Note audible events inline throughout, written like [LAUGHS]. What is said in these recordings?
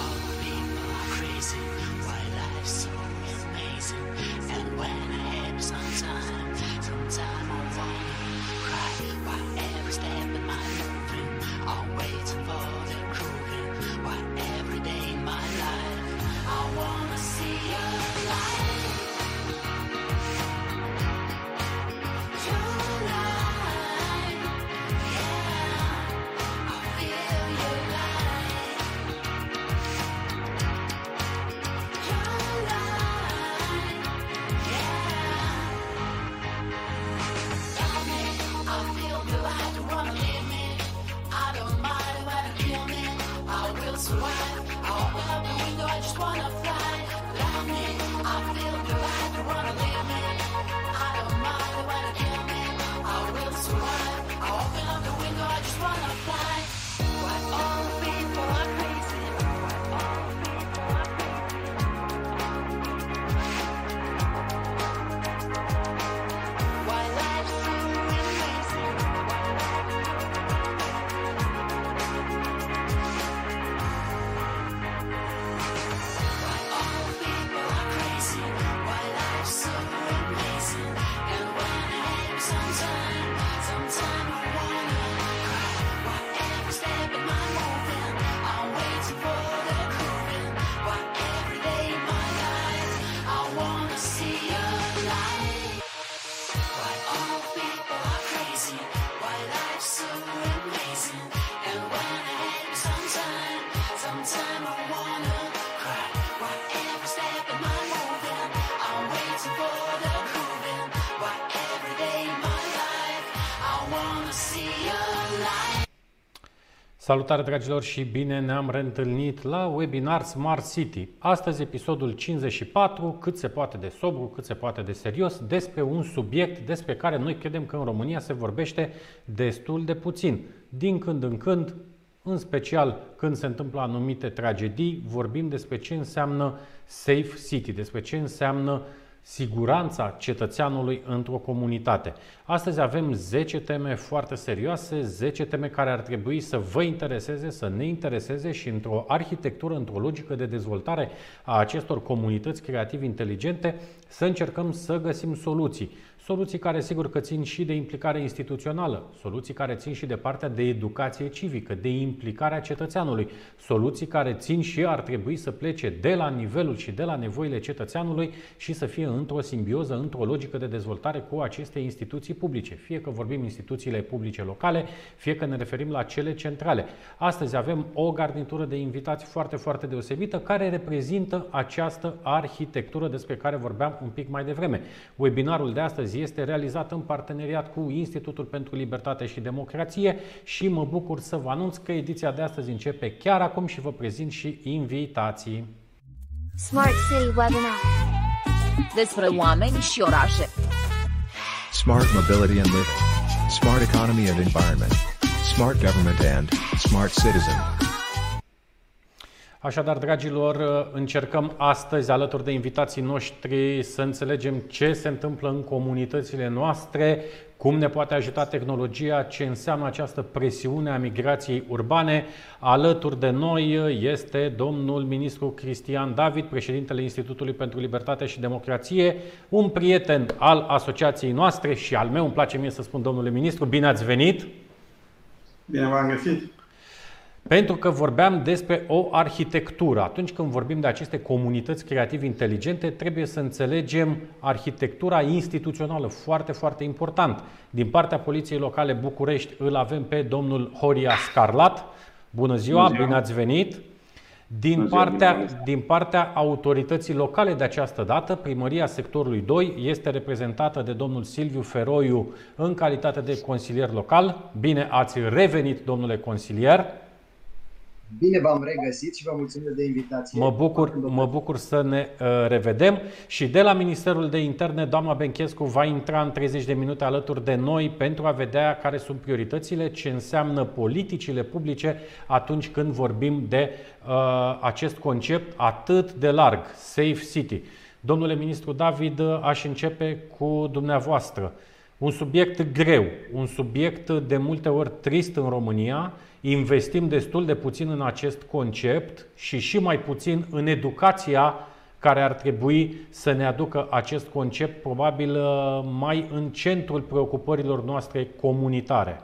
all people are crazy. Salutare dragilor și bine ne-am reîntâlnit la webinar Smart City. Astăzi episodul 54, cât se poate de sobru, cât se poate de serios, despre un subiect despre care noi credem că în România se vorbește destul de puțin. Din când în când, în special când se întâmplă anumite tragedii, vorbim despre ce înseamnă Safe City, despre ce înseamnă siguranța cetățeanului într-o comunitate. Astăzi avem 10 teme foarte serioase, 10 teme care ar trebui să vă intereseze, să ne intereseze și într-o arhitectură, într-o logică de dezvoltare a acestor comunități creativ inteligente, să încercăm să găsim soluții. Soluții care sigur că țin și de implicare instituțională, soluții care țin și de partea de educație civică, de implicarea cetățeanului, soluții care țin și ar trebui să plece de la nivelul și de la nevoile cetățeanului și să fie într-o simbioză, într-o logică de dezvoltare cu aceste instituții publice. Fie că vorbim instituțiile publice locale, fie că ne referim la cele centrale. Astăzi avem o garnitură de invitați foarte, foarte deosebită care reprezintă această arhitectură despre care vorbeam un pic mai devreme. Webinarul de astăzi este realizat în parteneriat cu Institutul pentru Libertate și Democrație și mă bucur să vă anunț că ediția de astăzi începe chiar acum și vă prezint și invitații. Smart City Webinar Despre oameni și orașe. Smart Mobility and Living. Smart Economy and Environment. Smart Government and Smart Citizen Așadar, dragilor, încercăm astăzi, alături de invitații noștri, să înțelegem ce se întâmplă în comunitățile noastre, cum ne poate ajuta tehnologia, ce înseamnă această presiune a migrației urbane. Alături de noi este domnul ministru Cristian David, președintele Institutului pentru Libertate și Democrație, un prieten al asociației noastre și al meu, îmi place mie să spun domnule ministru, bine ați venit! Bine v-am găsit! Pentru că vorbeam despre o arhitectură. Atunci când vorbim de aceste comunități creative inteligente, trebuie să înțelegem arhitectura instituțională, foarte, foarte important. Din partea Poliției Locale București îl avem pe domnul Horia Scarlat. Bună ziua, Bună ziua. bine ați venit! Din partea, din partea autorității locale de această dată, primăria sectorului 2 este reprezentată de domnul Silviu Feroiu în calitate de consilier local. Bine ați revenit, domnule consilier! Bine v-am regăsit și vă mulțumesc de invitație. Mă bucur, mă bucur să ne uh, revedem și de la Ministerul de Interne, doamna Benchescu va intra în 30 de minute alături de noi pentru a vedea care sunt prioritățile, ce înseamnă politicile publice atunci când vorbim de uh, acest concept atât de larg, Safe City. Domnule ministru David, aș începe cu dumneavoastră. Un subiect greu, un subiect de multe ori trist în România, investim destul de puțin în acest concept și și mai puțin în educația care ar trebui să ne aducă acest concept probabil uh, mai în centrul preocupărilor noastre comunitare.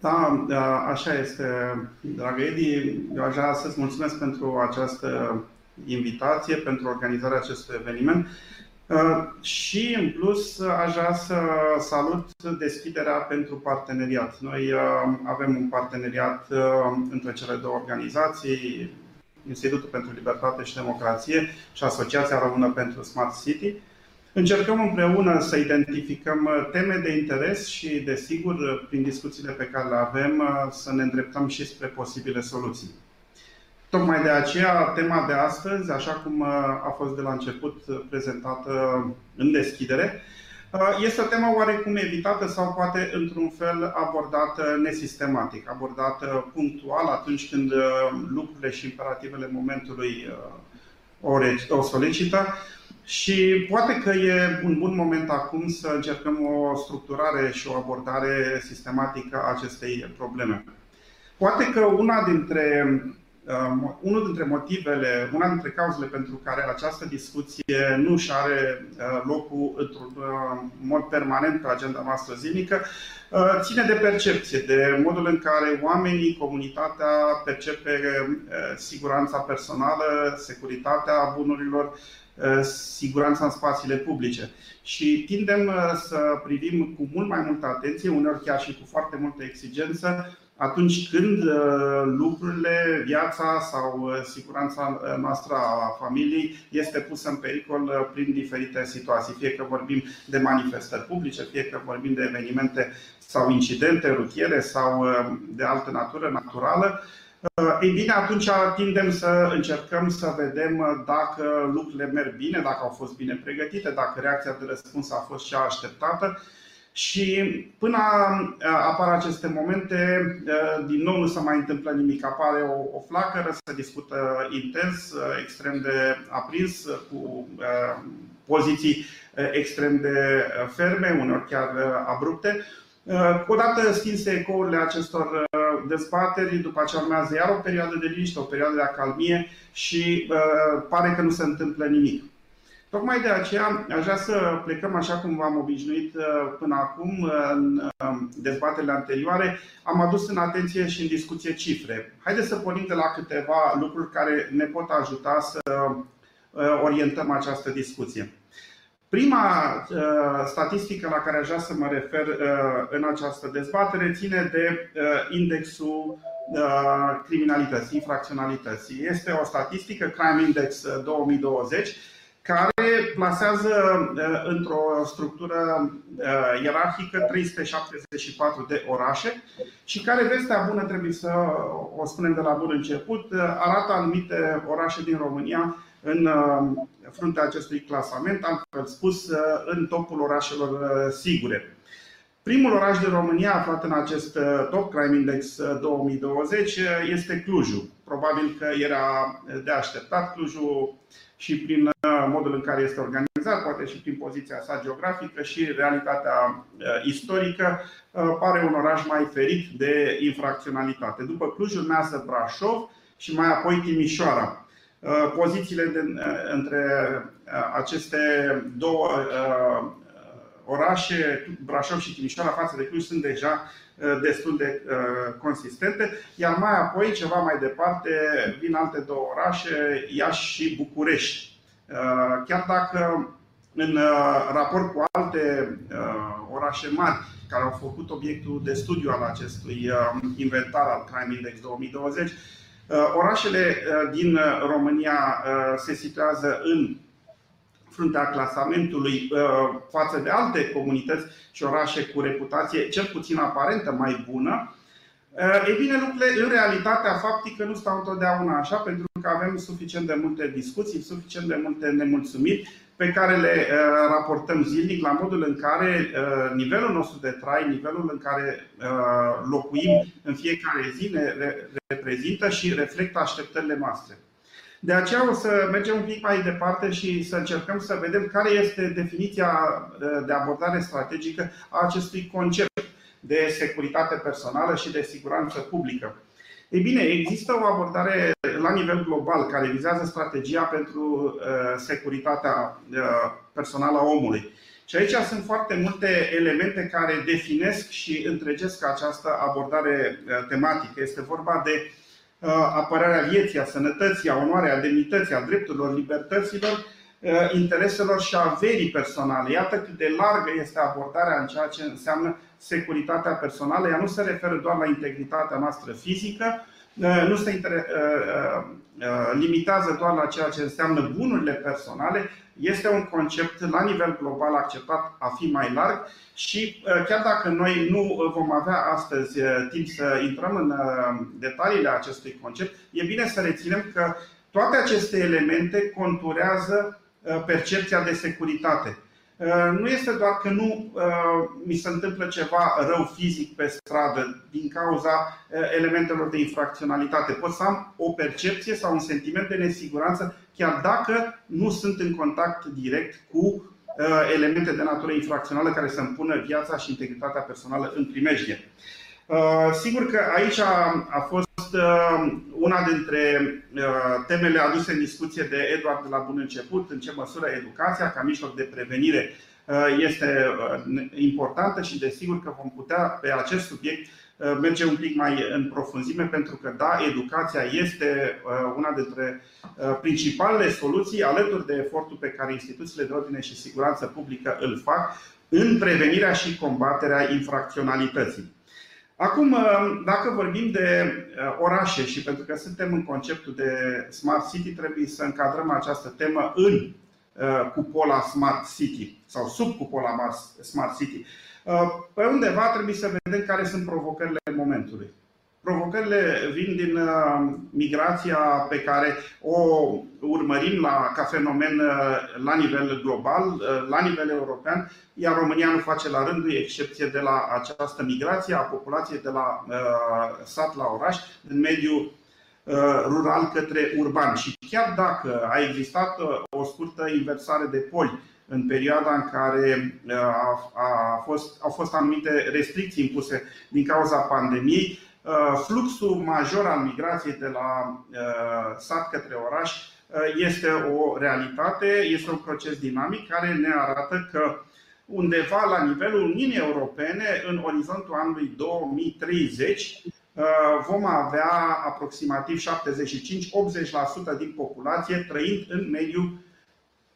Da, da așa este, dragă Edi. Eu aș vrea să-ți mulțumesc pentru această invitație, pentru organizarea acestui eveniment. Uh, și, în plus, aș vrea să salut deschiderea pentru parteneriat. Noi uh, avem un parteneriat uh, între cele două organizații, Institutul pentru Libertate și Democrație și Asociația Română pentru Smart City. Încercăm împreună să identificăm teme de interes și, desigur, prin discuțiile pe care le avem, să ne îndreptăm și spre posibile soluții. Tocmai de aceea, tema de astăzi, așa cum uh, a fost de la început prezentată în deschidere, uh, este o temă oarecum evitată sau poate într-un fel abordată nesistematic, abordată punctual atunci când uh, lucrurile și imperativele momentului o solicită și poate că e un bun moment acum să încercăm o structurare și o abordare sistematică a acestei probleme. Poate că una dintre Um, unul dintre motivele, una dintre cauzele pentru care această discuție nu și are uh, locul într-un uh, mod permanent pe agenda noastră zilnică, uh, ține de percepție, de modul în care oamenii, comunitatea percepe siguranța personală, securitatea bunurilor, siguranța în spațiile publice. Și tindem să privim cu mult mai multă atenție, uneori chiar și cu foarte multă exigență, atunci când lucrurile, viața sau siguranța noastră a familiei este pusă în pericol prin diferite situații. Fie că vorbim de manifestări publice, fie că vorbim de evenimente sau incidente rutiere sau de altă natură naturală, ei bine, atunci tindem să încercăm să vedem dacă lucrurile merg bine, dacă au fost bine pregătite, dacă reacția de răspuns a fost cea așteptată. Și până apar aceste momente, din nou nu se mai întâmplă nimic. Apare o, o flacără, se discută intens, extrem de aprins, cu poziții extrem de ferme, uneori chiar abrupte. Odată stinse ecourile acestor dezbateri, după aceea urmează iar o perioadă de liniște, o perioadă de acalmie și uh, pare că nu se întâmplă nimic. Tocmai de aceea aș vrea să plecăm așa cum v-am obișnuit uh, până acum în uh, dezbaterile anterioare. Am adus în atenție și în discuție cifre. Haideți să pornim de la câteva lucruri care ne pot ajuta să uh, orientăm această discuție. Prima uh, statistică la care aș vrea să mă refer uh, în această dezbatere ține de uh, indexul uh, criminalității, infracționalității. Este o statistică, Crime Index 2020, uh, care plasează uh, într-o structură uh, ierarhică 374 de orașe și care, vestea bună, trebuie să o spunem de la bun început, uh, arată anumite orașe din România în fruntea acestui clasament, altfel spus, în topul orașelor uh, sigure. Primul oraș din România aflat în acest uh, Top Crime Index 2020 uh, este Clujul. Probabil că era de așteptat Clujul și prin modul în care este organizat, poate și prin poziția sa geografică și realitatea istorică, pare un oraș mai ferit de infracționalitate. După Cluj urmează Brașov și mai apoi Timișoara. Uh, pozițiile de, uh, între uh, aceste două orașe, Brașov și Timișoara, față de Cluj, sunt deja destul de consistente, iar mai apoi, ceva mai departe, vin alte două orașe, Iași și București. Chiar dacă în raport cu alte orașe mari care au făcut obiectul de studiu al acestui inventar al Crime Index 2020, Uh, orașele uh, din uh, România se situează în fruntea clasamentului față de alte comunități și orașe cu reputație cel puțin aparentă mai bună. E bine, lucrurile în realitatea faptică nu stau întotdeauna așa, pentru că avem suficient de multe discuții, suficient de multe nemulțumiri pe care le uh, raportăm zilnic la modul în care uh, nivelul nostru de trai, nivelul în care uh, locuim în fiecare zi ne reprezintă și reflectă așteptările noastre. De aceea o să mergem un pic mai departe și să încercăm să vedem care este definiția de abordare strategică a acestui concept de securitate personală și de siguranță publică. Ei bine, există o abordare la nivel global care vizează strategia pentru uh, securitatea uh, personală a omului. Și aici sunt foarte multe elemente care definesc și întregesc această abordare uh, tematică. Este vorba de apărarea vieții, a sănătății, a onoarei, a demnității, a drepturilor, libertăților, intereselor și averii personale. Iată cât de largă este abordarea în ceea ce înseamnă securitatea personală. Ea nu se referă doar la integritatea noastră fizică, nu se uh, uh, uh, limitează doar la ceea ce înseamnă bunurile personale, este un concept la nivel global acceptat a fi mai larg și chiar dacă noi nu vom avea astăzi timp să intrăm în detaliile acestui concept, e bine să reținem că toate aceste elemente conturează percepția de securitate. Uh, nu este doar că nu uh, mi se întâmplă ceva rău fizic pe stradă din cauza uh, elementelor de infracționalitate. Pot să am o percepție sau un sentiment de nesiguranță chiar dacă nu sunt în contact direct cu elemente de natură infracțională care să-mi pună viața și integritatea personală în primejdie. Sigur că aici a fost Uh, una dintre uh, temele aduse în discuție de Eduard de la bun început, în ce măsură educația ca mijloc de prevenire uh, este importantă și desigur că vom putea pe acest subiect merge un pic mai în profunzime pentru că da, educația este una dintre principalele soluții alături de efortul pe care instituțiile de ordine și siguranță publică îl fac în prevenirea și combaterea infracționalității. Acum, uh, dacă vorbim de uh, orașe și pentru că suntem în conceptul de Smart City, trebuie să încadrăm această temă în uh, cupola Smart City sau sub cupola Smart City. Pe undeva trebuie să vedem care sunt provocările momentului. Provocările vin din uh, migrația pe care o urmărim la, ca fenomen uh, la nivel global, uh, la nivel european, iar România nu face la rândul excepție de la această migrație a populației de la sat la oraș, din mediul rural către urban. Și chiar dacă a existat o scurtă inversare de poli în perioada în care a, a fost, au fost anumite restricții impuse din cauza pandemiei, Uh, fluxul major al migrației de la uh, sat către oraș uh, este o realitate, este un proces dinamic care ne arată că undeva la nivelul Uniunii Europene, în orizontul anului 2030, vom avea aproximativ 75-80% din populație trăind în mediul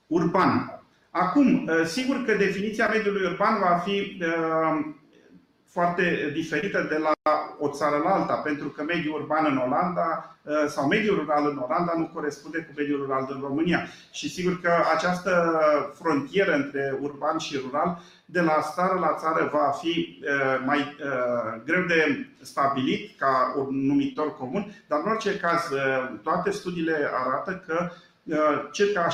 urban. Acum, sigur că definiția mediului urban va fi foarte diferită de la o țară la alta, pentru că mediul urban în Olanda uh, sau mediul rural în Olanda nu corespunde cu mediul rural din România. Și sigur că această frontieră între urban și rural, de la țară la țară, va fi uh, mai uh, greu de stabilit ca un numitor comun, dar în orice caz, toate studiile arată că Uh, circa 75%-80%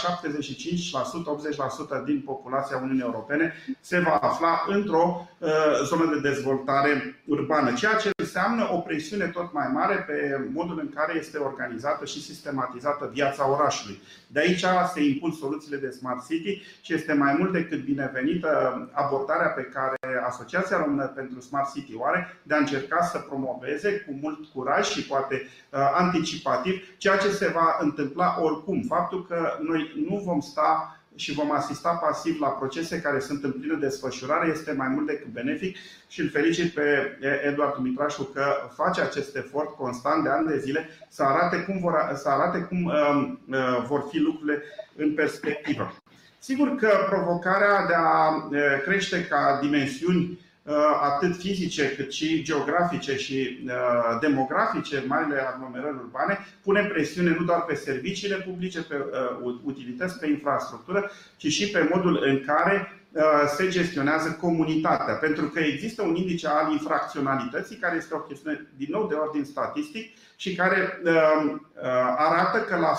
din populația Uniunii Europene se va afla într-o uh, zonă de dezvoltare urbană, ceea ce înseamnă o presiune tot mai mare pe modul în care este organizată și sistematizată viața orașului. De aici se impun soluțiile de Smart City și este mai mult decât binevenită abordarea pe care Asociația Română pentru Smart City o are de a încerca să promoveze cu mult curaj și poate uh, anticipativ ceea ce se va întâmpla oricum faptul că noi nu vom sta și vom asista pasiv la procese care sunt în plină desfășurare este mai mult decât benefic și îl felicit pe Eduard Dumitrașu că face acest efort constant de ani de zile să arate cum vor, să arate cum um, uh, vor fi lucrurile în perspectivă. Sigur că provocarea de a uh, crește ca dimensiuni Uh, atât fizice cât și geografice și uh, demografice, marile aglomerări urbane, punem presiune nu doar pe serviciile publice, pe uh, utilități, pe infrastructură, ci și pe modul în care se gestionează comunitatea. Pentru că există un indice al infracționalității, care este o chestiune, din nou, de ordin statistic și care arată că la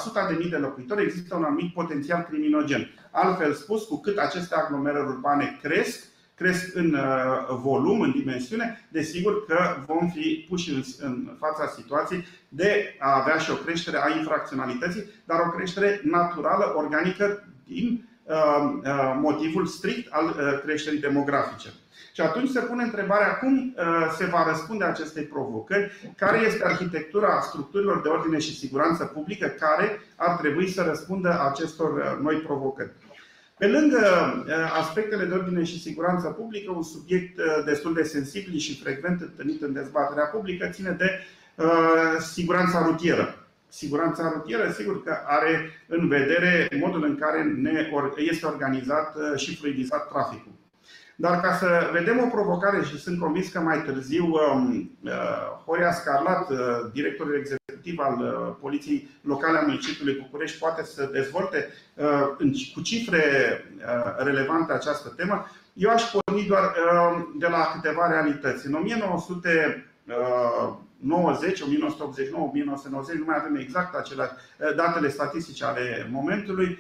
100.000 de locuitori există un anumit potențial criminogen. Altfel spus, cu cât aceste aglomerări urbane cresc, cresc în uh, volum, în dimensiune, desigur că vom fi puși în fața situației de a avea și o creștere a infracționalității, dar o creștere naturală, organică, din uh, uh, motivul strict al creșterii demografice. Și atunci se pune întrebarea cum se va răspunde acestei provocări, care este arhitectura structurilor de ordine și siguranță publică care ar trebui să răspundă acestor noi provocări. Pe lângă uh, aspectele de ordine și siguranță publică, un subiect uh, destul de sensibil și frecvent întâlnit în dezbaterea publică ține de uh, siguranța rutieră. Siguranța rutieră, sigur că are în vedere modul în care ne este organizat și fluidizat traficul. Dar ca să vedem o provocare și sunt convins că mai târziu um, Horia Scarlat, directorul executiv executiv al uh, Poliției Locale a municipiului București poate să dezvolte uh, cu cifre uh, relevante această temă, eu aș porni doar de la câteva realități. În 1990, 1989, 1990, nu mai avem exact aceleași datele statistice ale momentului,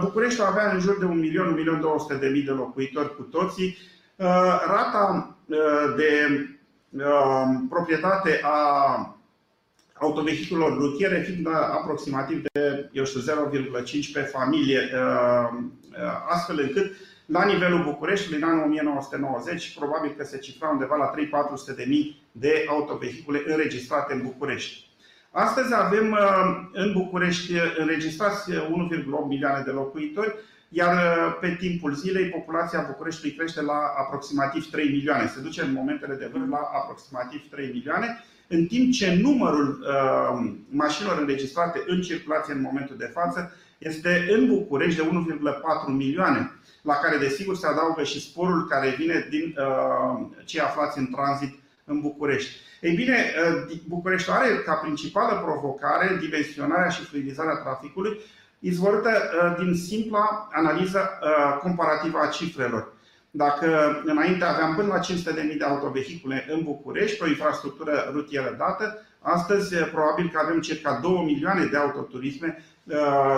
Bucureștiul avea în jur de 1 milion, 1 milion 200 de mii de locuitori cu toții. Rata de proprietate a autovehiculelor rutiere fiind aproximativ de eu știu, 0,5 pe familie, uh, uh, astfel încât la nivelul Bucureștiului, în anul 1990, probabil că se cifra undeva la 3-400 de mii de autovehicule înregistrate în București. Astăzi avem uh, în București înregistrați 1,8 milioane de locuitori, iar pe timpul zilei populația Bucureștiului crește la aproximativ 3 milioane. Se duce în momentele de vârf la aproximativ 3 milioane în timp ce numărul uh, mașinilor înregistrate în circulație în momentul de față este în București de 1,4 milioane, la care desigur se adaugă și sporul care vine din uh, cei aflați în tranzit în București. Ei bine, București are ca principală provocare dimensionarea și fluidizarea traficului, izvorâtă din simpla analiză comparativă a cifrelor. Dacă înainte aveam până la 500.000 de autovehicule în București, o infrastructură rutieră dată, astăzi probabil că avem circa 2 milioane de autoturisme uh,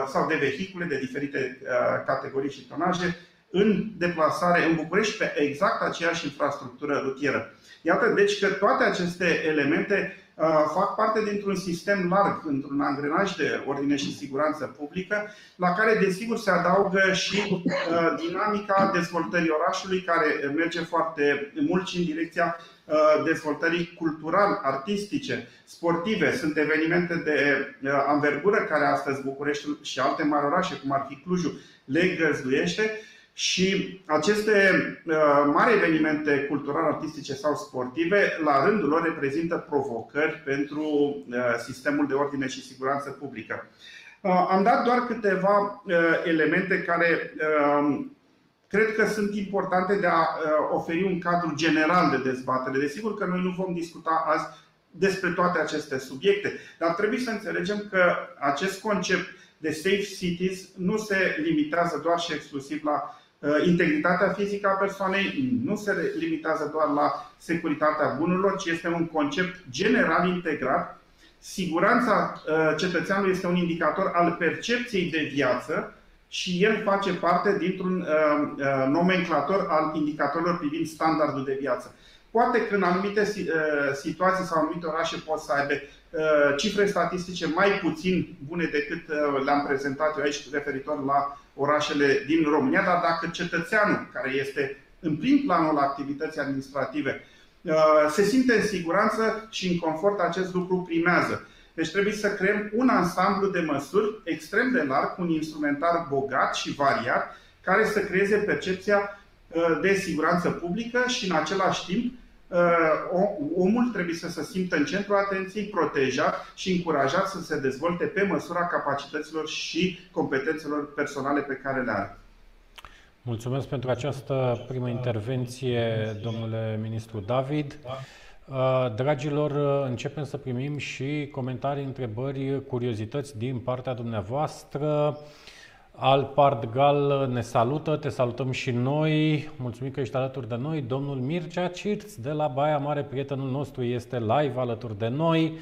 sau de vehicule de diferite uh, categorii și tonaje în deplasare în București pe exact aceeași infrastructură rutieră. Iată deci că toate aceste elemente Uh, fac parte dintr-un sistem larg, într-un angrenaj de ordine și siguranță publică, la care desigur se adaugă și uh, dinamica dezvoltării orașului, care merge foarte mult și în direcția uh, dezvoltării cultural, artistice, sportive. Sunt evenimente de anvergură care astăzi Bucureștiul și alte mari orașe, cum ar fi Clujul, le găzduiește și aceste uh, mari evenimente culturale, artistice sau sportive, la rândul lor, reprezintă provocări pentru uh, sistemul de ordine și siguranță publică. Uh, am dat doar câteva elemente care cred că sunt importante de a oferi un cadru general de dezbatere. Desigur că noi nu vom discuta azi despre toate aceste subiecte, dar trebuie să înțelegem că acest concept de safe cities nu se limitează doar și exclusiv la Uh, integritatea fizică a persoanei nu se limitează doar la securitatea bunurilor, ci este un concept general integrat. Siguranța uh, cetățeanului este un indicator al percepției de viață și el face parte dintr-un uh, nomenclator al indicatorilor privind standardul de viață. Poate că în anumite situații sau anumite orașe pot să aibă cifre statistice mai puțin bune decât le-am prezentat eu aici referitor la orașele din România, dar dacă cetățeanul care este în prim planul activității administrative uh, se simte în siguranță și în confort, acest lucru primează. Deci trebuie să creăm un ansamblu de măsuri extrem de larg, un instrumentar bogat și variat, care să creeze percepția uh, de siguranță publică și în același timp Uh, omul trebuie să se simtă în centrul atenției, protejat și încurajat să se dezvolte pe măsura capacităților și competențelor personale pe care le are. Mulțumesc pentru această primă intervenție, domnule ministru David. Uh, dragilor, începem să primim și comentarii, întrebări, curiozități din partea dumneavoastră. Al Pardgal ne salută, te salutăm și noi, mulțumim că ești alături de noi. Domnul Mircea Cirț de la Baia Mare, prietenul nostru, este live alături de noi.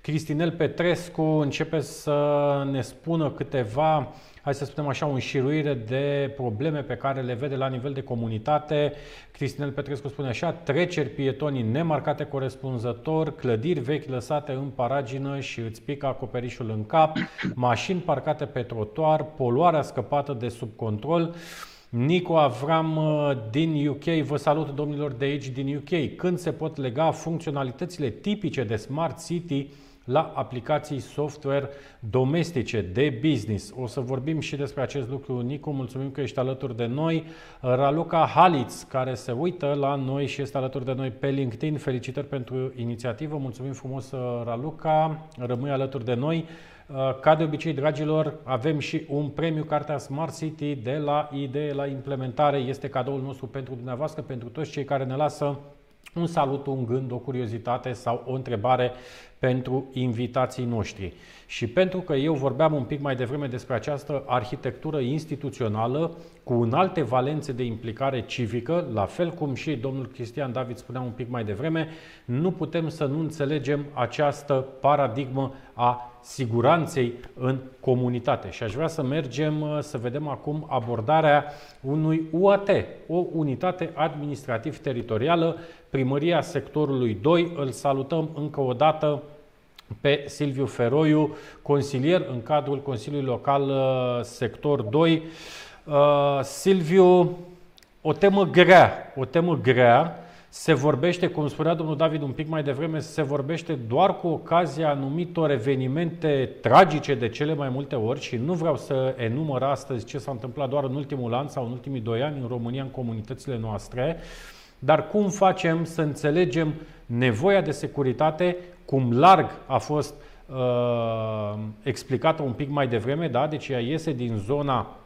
Cristinel Petrescu începe să ne spună câteva hai să spunem așa, o înșiruire de probleme pe care le vede la nivel de comunitate. Cristinel Petrescu spune așa, treceri pietonii nemarcate corespunzător, clădiri vechi lăsate în paragină și îți pică acoperișul în cap, mașini parcate pe trotuar, poluarea scăpată de sub control. Nico Avram uh, din UK, vă salut domnilor de aici din UK. Când se pot lega funcționalitățile tipice de Smart City la aplicații software domestice de business. O să vorbim și despre acest lucru. Nico, mulțumim că ești alături de noi. Raluca Halitz, care se uită la noi și este alături de noi pe LinkedIn. Felicitări pentru inițiativă. Mulțumim frumos, Raluca. Rămâi alături de noi. Ca de obicei, dragilor, avem și un premiu Cartea Smart City de la idee la implementare. Este cadoul nostru pentru dumneavoastră, pentru toți cei care ne lasă un salut, un gând, o curiozitate sau o întrebare pentru invitații noștri. Și pentru că eu vorbeam un pic mai devreme despre această arhitectură instituțională cu alte valențe de implicare civică, la fel cum și domnul Cristian David spunea un pic mai devreme, nu putem să nu înțelegem această paradigmă a siguranței în comunitate. Și aș vrea să mergem să vedem acum abordarea unui UAT, o unitate administrativ-teritorială, primăria sectorului 2. Îl salutăm încă o dată pe Silviu Feroiu, consilier în cadrul Consiliului Local uh, Sector 2. Uh, Silviu, o temă grea, o temă grea, se vorbește, cum spunea domnul David un pic mai devreme, se vorbește doar cu ocazia anumitor evenimente tragice de cele mai multe ori și nu vreau să enumăr astăzi ce s-a întâmplat doar în ultimul an sau în ultimii doi ani în România, în comunitățile noastre, dar cum facem să înțelegem nevoia de securitate cum larg a fost uh, explicată un pic mai devreme, da? deci ea iese din zona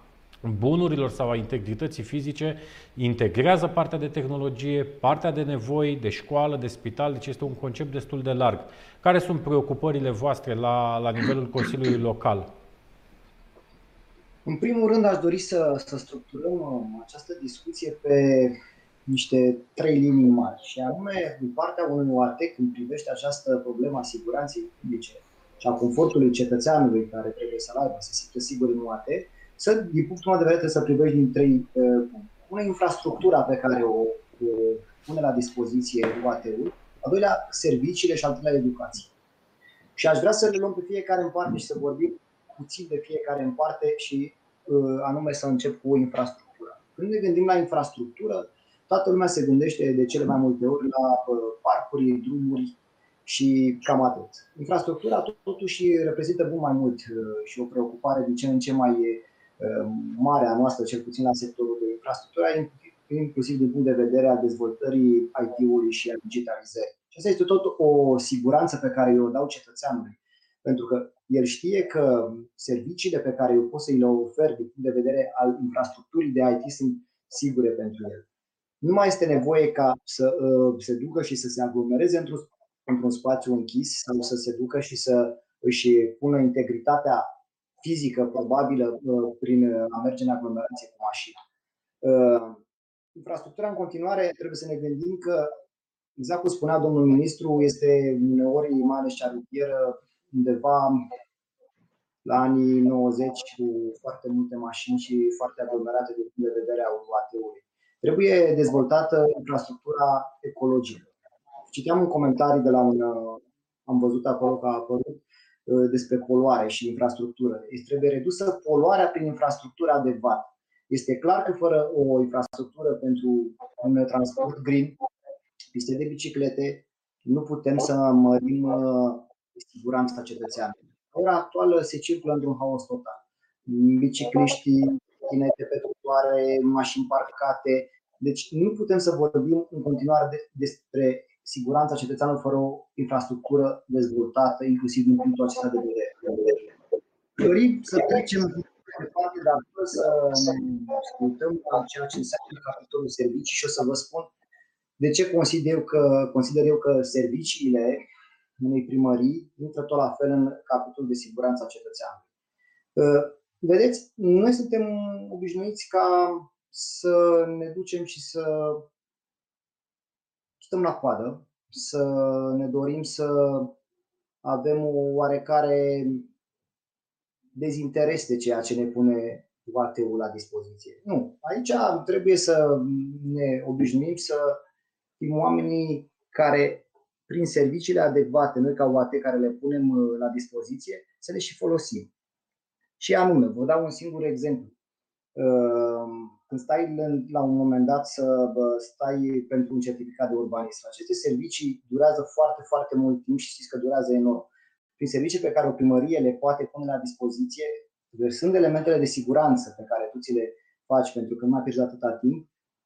bunurilor sau a integrității fizice integrează partea de tehnologie, partea de nevoi, de școală, de spital, deci este un concept destul de larg. Care sunt preocupările voastre la, la nivelul Consiliului Local? În primul rând, aș dori să, să structurăm uh, această discuție pe niște trei linii mari, și anume, din partea unui OAT, când privește această problemă a siguranței publice și a confortului cetățeanului care trebuie să-l aibă, să se simtă sigur în OAT, să, din punctul meu de vedere, să privești din trei uh, puncte. Una, infrastructura pe care o uh, pune la dispoziție OAT-ul, al doilea, serviciile și al treilea, educație. Și aș vrea să le luăm pe fiecare în parte și să vorbim puțin de fiecare în parte și uh, anume să încep cu infrastructura. Când ne gândim la infrastructură, toată lumea se gândește de cele mai multe ori la uh, parcuri, drumuri și cam atât. Infrastructura totuși reprezintă mult mai mult uh, și o preocupare din ce în ce mai mare a noastră, cel puțin la sectorul de infrastructură, inclusiv din punct de vedere al dezvoltării IT-ului și a digitalizării. Și asta este tot o siguranță pe care o dau cetățeanului. Pentru că el știe că serviciile pe care eu pot să îi le ofer din punct de vedere al infrastructurii de IT sunt sigure pentru el. Nu mai este nevoie ca să uh, se ducă și să se aglomereze într-un, într-un spațiu închis sau să se ducă și să își pună integritatea fizică probabilă uh, prin a merge în aglomerație cu mașina. Uh, infrastructura în continuare trebuie să ne gândim că, exact cum spunea domnul ministru, este uneori mai ales cea rutieră undeva la anii 90 cu foarte multe mașini și foarte aglomerate din punct de vedere a UAT-ului. Trebuie dezvoltată infrastructura ecologică. Citeam un comentariu de la un. Am văzut acolo că a apărut uh, despre poluare și infrastructură. Este trebuie redusă poluarea prin infrastructura adecvată. Este clar că fără o infrastructură pentru un transport green, piste de biciclete, nu putem să mărim uh, siguranța cetățeanului. La ora actuală se circulă într-un haos total. Bicicliștii, tinete pe trotuare, mașini parcate. Deci nu putem să vorbim în continuare de, despre siguranța cetățeanului fără o infrastructură dezvoltată, inclusiv din punctul acesta de vedere. Dorim să trecem departe, dar fără să ne ascultăm ceea ce înseamnă capitolul servicii și o să vă spun de ce consider eu că, consider eu că serviciile unei primării intră tot la fel în capitolul de siguranță a cetățeanului. Uh, vedeți, noi suntem obișnuiți ca să ne ducem și să stăm la coadă, să ne dorim să avem o oarecare dezinteres de ceea ce ne pune UAT-ul la dispoziție. Nu. Aici trebuie să ne obișnuim să fim oamenii care prin serviciile adecvate, noi ca UAT care le punem uh, la dispoziție, să le și folosim. Și anume, vă dau un singur exemplu. Uh, când stai la un moment dat să stai pentru un certificat de urbanism, aceste servicii durează foarte, foarte mult timp și știți că durează enorm. Prin servicii pe care o primărie le poate pune la dispoziție, sunt elementele de siguranță pe care tu ți le faci pentru că nu mai pierzi atâta timp,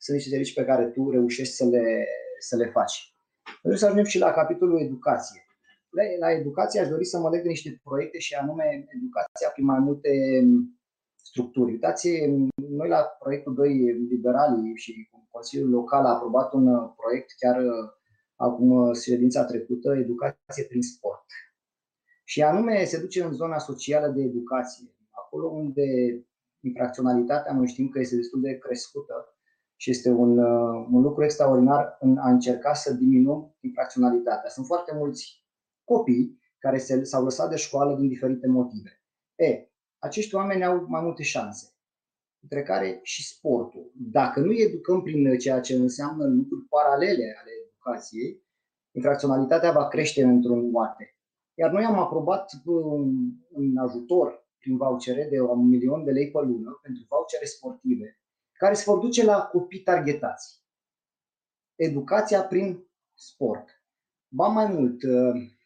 sunt niște servicii pe care tu reușești să le, să le faci. Vreau să ajungem și la capitolul educație. La, la educație aș dori să mă leg de niște proiecte și anume educația prin mai multe structuri. Uitați, noi la proiectul 2 Liberalii și Consiliul Local a aprobat un proiect chiar acum ședința trecută, educație prin sport. Și anume se duce în zona socială de educație, acolo unde infracționalitatea noi știm că este destul de crescută și este un, uh, un lucru extraordinar în a încerca să diminuăm infracționalitatea. Sunt foarte mulți copii care se, s-au lăsat de școală din diferite motive. E, acești oameni au mai multe șanse, între care și sportul. Dacă nu educăm prin ceea ce înseamnă lucruri paralele ale educației, infracționalitatea va crește într-un moarte. Iar noi am aprobat un, un ajutor prin vouchere de un milion de lei pe lună pentru vouchere sportive care se vor duce la copii targetați. Educația prin sport. Ba mai mult, uh,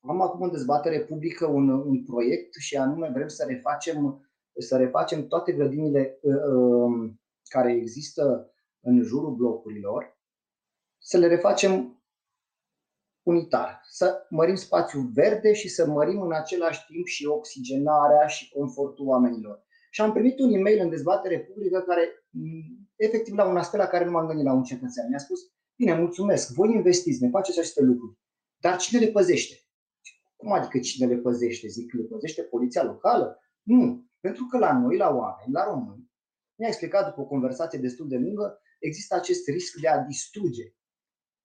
am acum în dezbatere publică un, un proiect și anume vrem să refacem, să refacem toate grădinile uh, um, care există în jurul blocurilor, să le refacem unitar, să mărim spațiul verde și să mărim în același timp și oxigenarea și confortul oamenilor. Și am primit un e-mail în dezbatere publică care, efectiv, la un aspect la care nu m-am gândit la un cetățean. Mi-a spus, bine, mulțumesc, voi investiți, ne faceți aceste lucruri, dar cine le păzește? Cum adică cine le păzește? Zic, le păzește poliția locală? Nu. Pentru că la noi, la oameni, la români, mi-a explicat după o conversație destul de lungă, există acest risc de a distruge.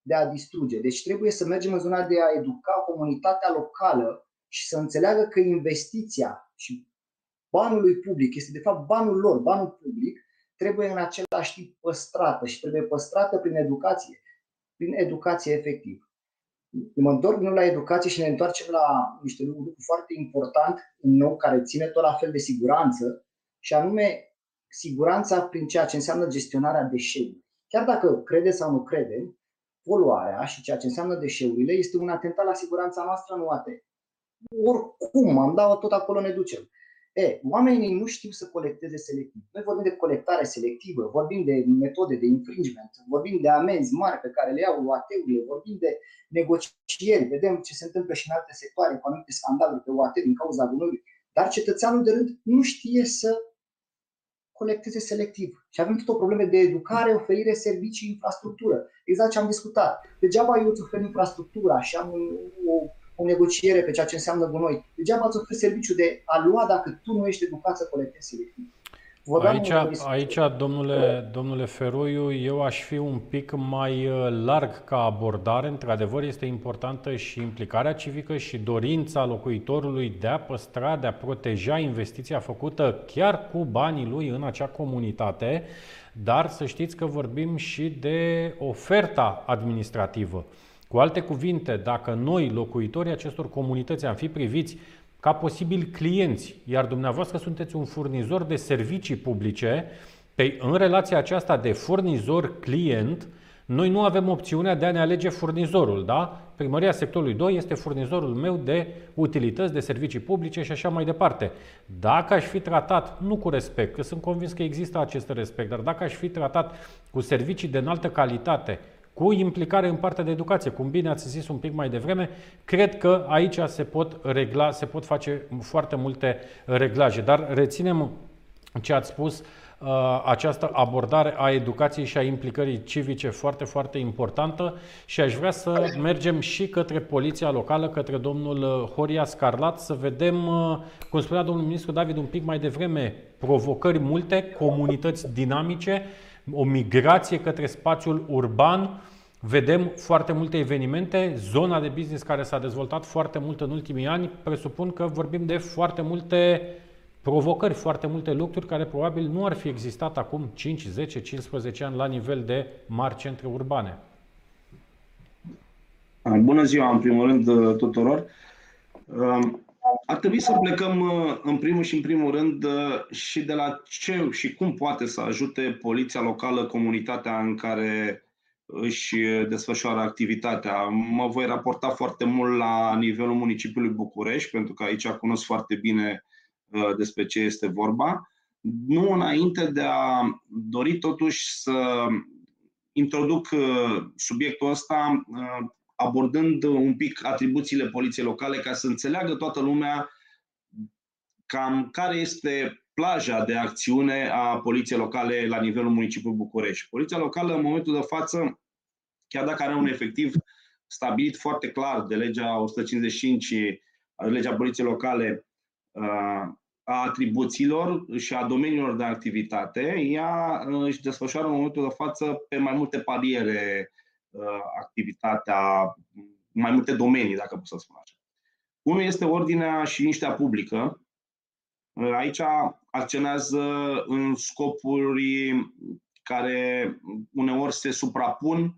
De a distruge. Deci trebuie să mergem în zona de a educa comunitatea locală și să înțeleagă că investiția și banului public este de fapt banul lor, banul public, trebuie în același timp păstrată și trebuie păstrată prin educație, prin educație efectivă. Mă întorc nu la educație și ne întoarcem la niște lucruri foarte important în nou care ține tot la fel de siguranță și anume siguranța prin ceea ce înseamnă gestionarea deșeurilor. Chiar dacă crede sau nu crede, poluarea și ceea ce înseamnă deșeurile este un atentat la siguranța noastră, nu ate. Oricum, am dat tot acolo ne ducem. E, oamenii nu știu să colecteze selectiv. Noi vorbim de colectare selectivă, vorbim de metode de infringement, vorbim de amenzi mari pe care le iau UAT-urile, vorbim de negocieri, vedem ce se întâmplă și în alte sectoare cu anumite scandaluri pe UAT din cauza gunoiului. Dar cetățeanul de rând nu știe să colecteze selectiv. Și avem tot o problemă de educare, oferire, servicii, infrastructură. Exact ce am discutat. Degeaba eu îți ofer infrastructura și am o o negociere pe ceea ce înseamnă gunoi. Degeaba îți oferi serviciu de a lua dacă tu nu ești educat să colectezi selectiv. Aici, aici domnule, domnule Feroiu, eu aș fi un pic mai uh, larg ca abordare. Într-adevăr, este importantă și implicarea civică și dorința locuitorului de a păstra, de a proteja investiția făcută chiar cu banii lui în acea comunitate, dar să știți că vorbim și de oferta administrativă. Cu alte cuvinte, dacă noi, locuitorii acestor comunități, am fi priviți ca posibil clienți, iar dumneavoastră sunteți un furnizor de servicii publice, pe, în relația aceasta de furnizor-client, noi nu avem opțiunea de a ne alege furnizorul, da? Primăria sectorului 2 este furnizorul meu de utilități, de servicii publice și așa mai departe. Dacă aș fi tratat, nu cu respect, că sunt convins că există acest respect, dar dacă aș fi tratat cu servicii de înaltă calitate, cu implicare în partea de educație, cum bine ați zis un pic mai devreme, cred că aici se pot regla, se pot face foarte multe reglaje. Dar reținem ce ați spus, uh, această abordare a educației și a implicării civice foarte, foarte importantă și aș vrea să mergem și către poliția locală, către domnul uh, Horia Scarlat, să vedem, uh, cum spunea domnul ministru David un pic mai devreme, provocări multe, comunități dinamice, o migrație către spațiul urban. Vedem foarte multe evenimente, zona de business care s-a dezvoltat foarte mult în ultimii ani, presupun că vorbim de foarte multe provocări, foarte multe lucruri care probabil nu ar fi existat acum 5, 10, 15 ani la nivel de mari centre urbane. Bună ziua, în primul rând, tuturor. Ar trebui să plecăm uh, în primul și în primul rând uh, și de la ce și cum poate să ajute poliția locală comunitatea în care își desfășoară activitatea. Mă voi raporta foarte mult la nivelul municipiului București, pentru că aici cunosc foarte bine uh, despre ce este vorba. Nu înainte de a dori totuși să introduc subiectul ăsta abordând un pic atribuțiile poliției locale ca să înțeleagă toată lumea cam care este plaja de acțiune a poliției locale la nivelul municipiului București. Poliția locală, în momentul de față, chiar dacă are un efectiv stabilit foarte clar de legea 155, de legea poliției locale, a atribuțiilor și a domeniilor de activitate, ea își desfășoară în momentul de față pe mai multe pariere Uh, activitatea, mai multe domenii, dacă pot să spun așa. Unul este ordinea și liniștea publică. Uh, aici acționează în scopuri care uneori se suprapun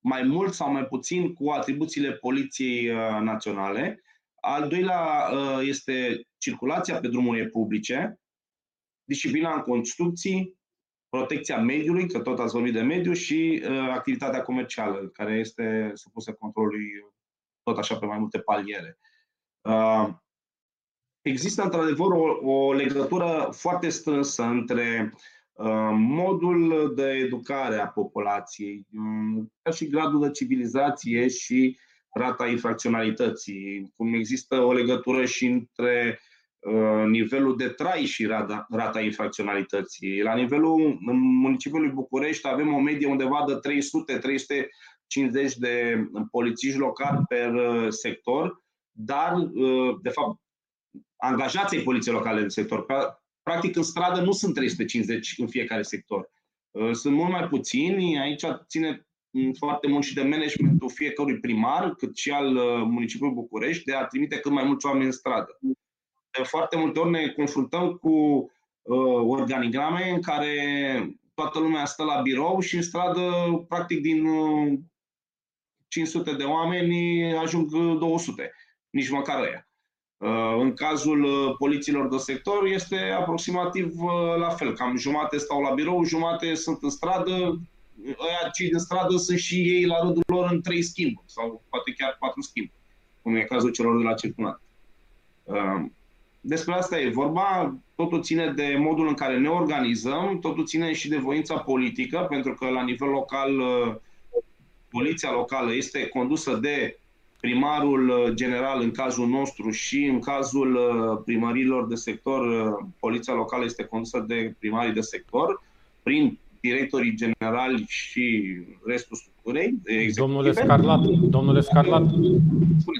mai mult sau mai puțin cu atribuțiile Poliției uh, Naționale. Al doilea este circulația pe drumurile publice, disciplina în construcții, protecția mediului, că tot ați vorbit de mediu, și uh, activitatea comercială, care este supusă controlului tot așa pe mai multe paliere. Uh, există într-adevăr o, o legătură foarte strânsă între uh, modul de educare a populației, um, ca și gradul de civilizație și rata infracționalității, cum există o legătură și între nivelul de trai și rata, rata infracționalității. La nivelul municipiului București avem o medie undeva de 300-350 de polițiști locali per sector, dar, de fapt, angajații poliției locale de sector. Practic, în stradă nu sunt 350 în fiecare sector. Uh, sunt mult mai puțini. Aici ține mm, foarte mult și de managementul fiecărui primar, cât și al uh, municipiului București, de a trimite cât mai mulți oameni în stradă. De foarte multe ori ne confruntăm cu uh, organigrame în care toată lumea stă la birou și în stradă, practic, din 500 de oameni ajung 200, nici măcar ăia. Uh, în cazul uh, poliților de sector este aproximativ uh, la fel. Cam jumate stau la birou, jumate sunt în stradă. Aia cei din stradă sunt și ei la rândul lor în trei schimburi sau poate chiar patru schimburi, cum e cazul celor de la circulat. Despre asta e vorba, totul ține de modul în care ne organizăm, totul ține și de voința politică, pentru că la nivel local poliția locală este condusă de primarul uh, general în cazul nostru și în cazul uh, primărilor de sector, uh, poliția locală este condusă de primarii de sector, prin directorii generali și restul structurii. Domnule Scarlat, domnule Scarlat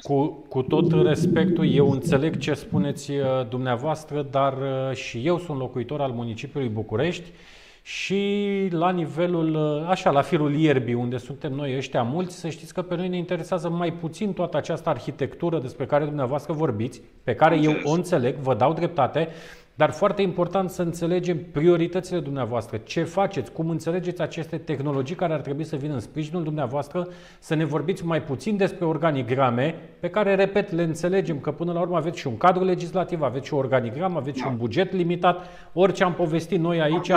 cu, cu tot respectul, eu înțeleg ce spuneți dumneavoastră, dar și eu sunt locuitor al municipiului București și la nivelul, așa, la firul ierbii, unde suntem noi ăștia mulți, să știți că pe noi ne interesează mai puțin toată această arhitectură despre care dumneavoastră vorbiți, pe care eu o înțeleg, vă dau dreptate, dar foarte important să înțelegem prioritățile dumneavoastră, ce faceți, cum înțelegeți aceste tehnologii care ar trebui să vină în sprijinul dumneavoastră, să ne vorbiți mai puțin despre organigrame, pe care, repet, le înțelegem că până la urmă aveți și un cadru legislativ, aveți și o organigramă, aveți da. și un buget limitat, orice am povestit noi aici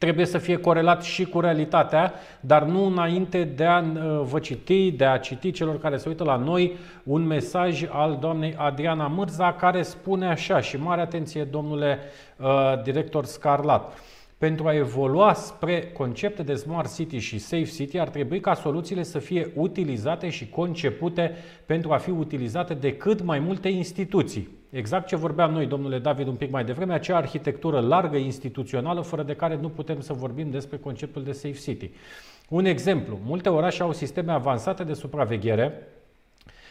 trebuie să fie corelat și cu realitatea, dar nu înainte de a uh, vă citi, de a citi celor care se uită la noi un mesaj al doamnei Adriana Mârza care spune așa și mare atenție domnule uh, director Scarlat. Pentru a evolua spre concepte de Smart City și Safe City, ar trebui ca soluțiile să fie utilizate și concepute pentru a fi utilizate de cât mai multe instituții. Exact ce vorbeam noi, domnule David, un pic mai devreme, acea arhitectură largă, instituțională, fără de care nu putem să vorbim despre conceptul de Safe City. Un exemplu, multe orașe au sisteme avansate de supraveghere,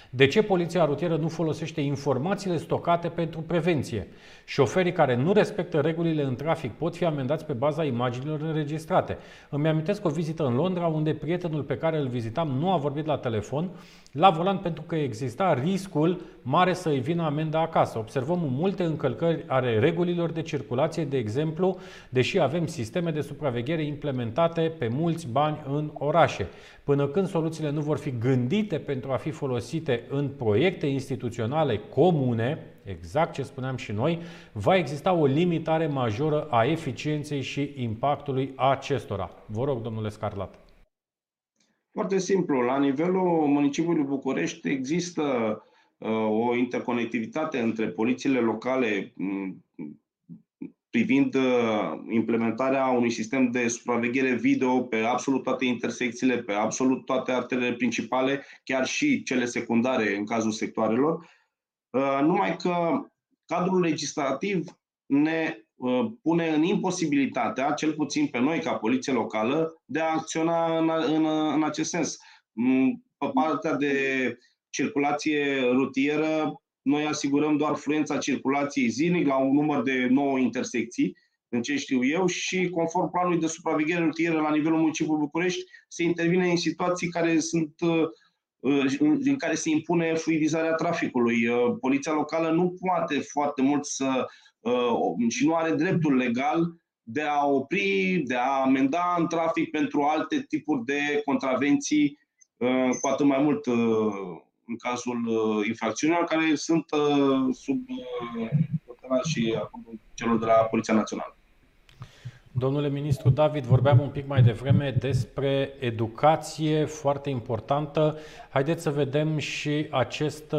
de ce poliția rutieră nu folosește informațiile stocate pentru prevenție? Șoferii care nu respectă regulile în trafic pot fi amendați pe baza imaginilor înregistrate. Îmi amintesc o vizită în Londra unde prietenul pe care îl vizitam nu a vorbit la telefon la volan pentru că exista riscul mare să îi vină amenda acasă. Observăm multe încălcări ale regulilor de circulație, de exemplu, deși avem sisteme de supraveghere implementate pe mulți bani în orașe. Până când soluțiile nu vor fi gândite pentru a fi folosite în proiecte instituționale comune, exact ce spuneam și noi, va exista o limitare majoră a eficienței și impactului acestora. Vă rog, domnule Scarlat. Foarte simplu. La nivelul municipiului București există uh, o interconectivitate între polițiile locale mm, privind uh, implementarea unui sistem de supraveghere video pe absolut toate intersecțiile, pe absolut toate arterele principale, chiar și cele secundare în cazul sectoarelor. Uh, numai că cadrul legislativ ne uh, pune în imposibilitatea, cel puțin pe noi ca poliție locală, de a acționa în, în, în acest sens. Mm, pe partea de circulație rutieră, noi asigurăm doar fluența circulației zilnic la un număr de 9 intersecții, în ce știu eu, și conform planului de supraveghere rutieră la nivelul municipiului București, se intervine în situații care sunt uh, în care se impune fluidizarea traficului. Uh, poliția locală nu poate foarte mult să uh, și nu are dreptul legal de a opri, de a amenda în trafic pentru alte tipuri de contravenții, uh, cu atât mai mult în cazul infracțiunilor care sunt sub și celor de la Poliția Națională. Domnule ministru David, vorbeam un pic mai devreme despre educație foarte importantă. Haideți să vedem și acest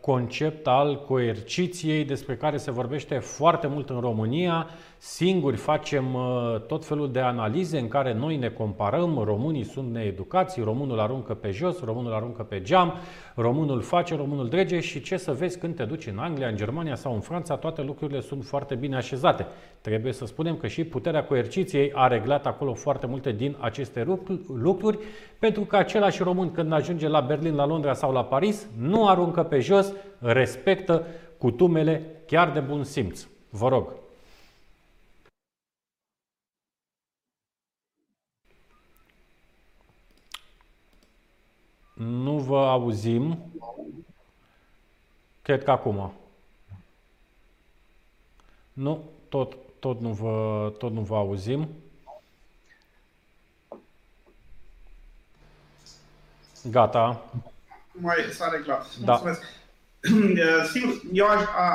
concept al coerciției despre care se vorbește foarte mult în România singuri facem uh, tot felul de analize în care noi ne comparăm, românii sunt needucați, românul aruncă pe jos, românul aruncă pe geam, românul face, românul drege și ce să vezi când te duci în Anglia, în Germania sau în Franța, toate lucrurile sunt foarte bine așezate. Trebuie să spunem că și puterea coerciției a reglat acolo foarte multe din aceste lucruri, pentru că același român când ajunge la Berlin, la Londra sau la Paris, nu aruncă pe jos, respectă cutumele chiar de bun simț. Vă rog. Nu vă auzim. Cred că acum. Nu, tot, tot, nu, vă, tot nu vă auzim. Gata. Mai s-a reglat. Da. Mulțumesc. [CLEARS THROAT] Sigur, eu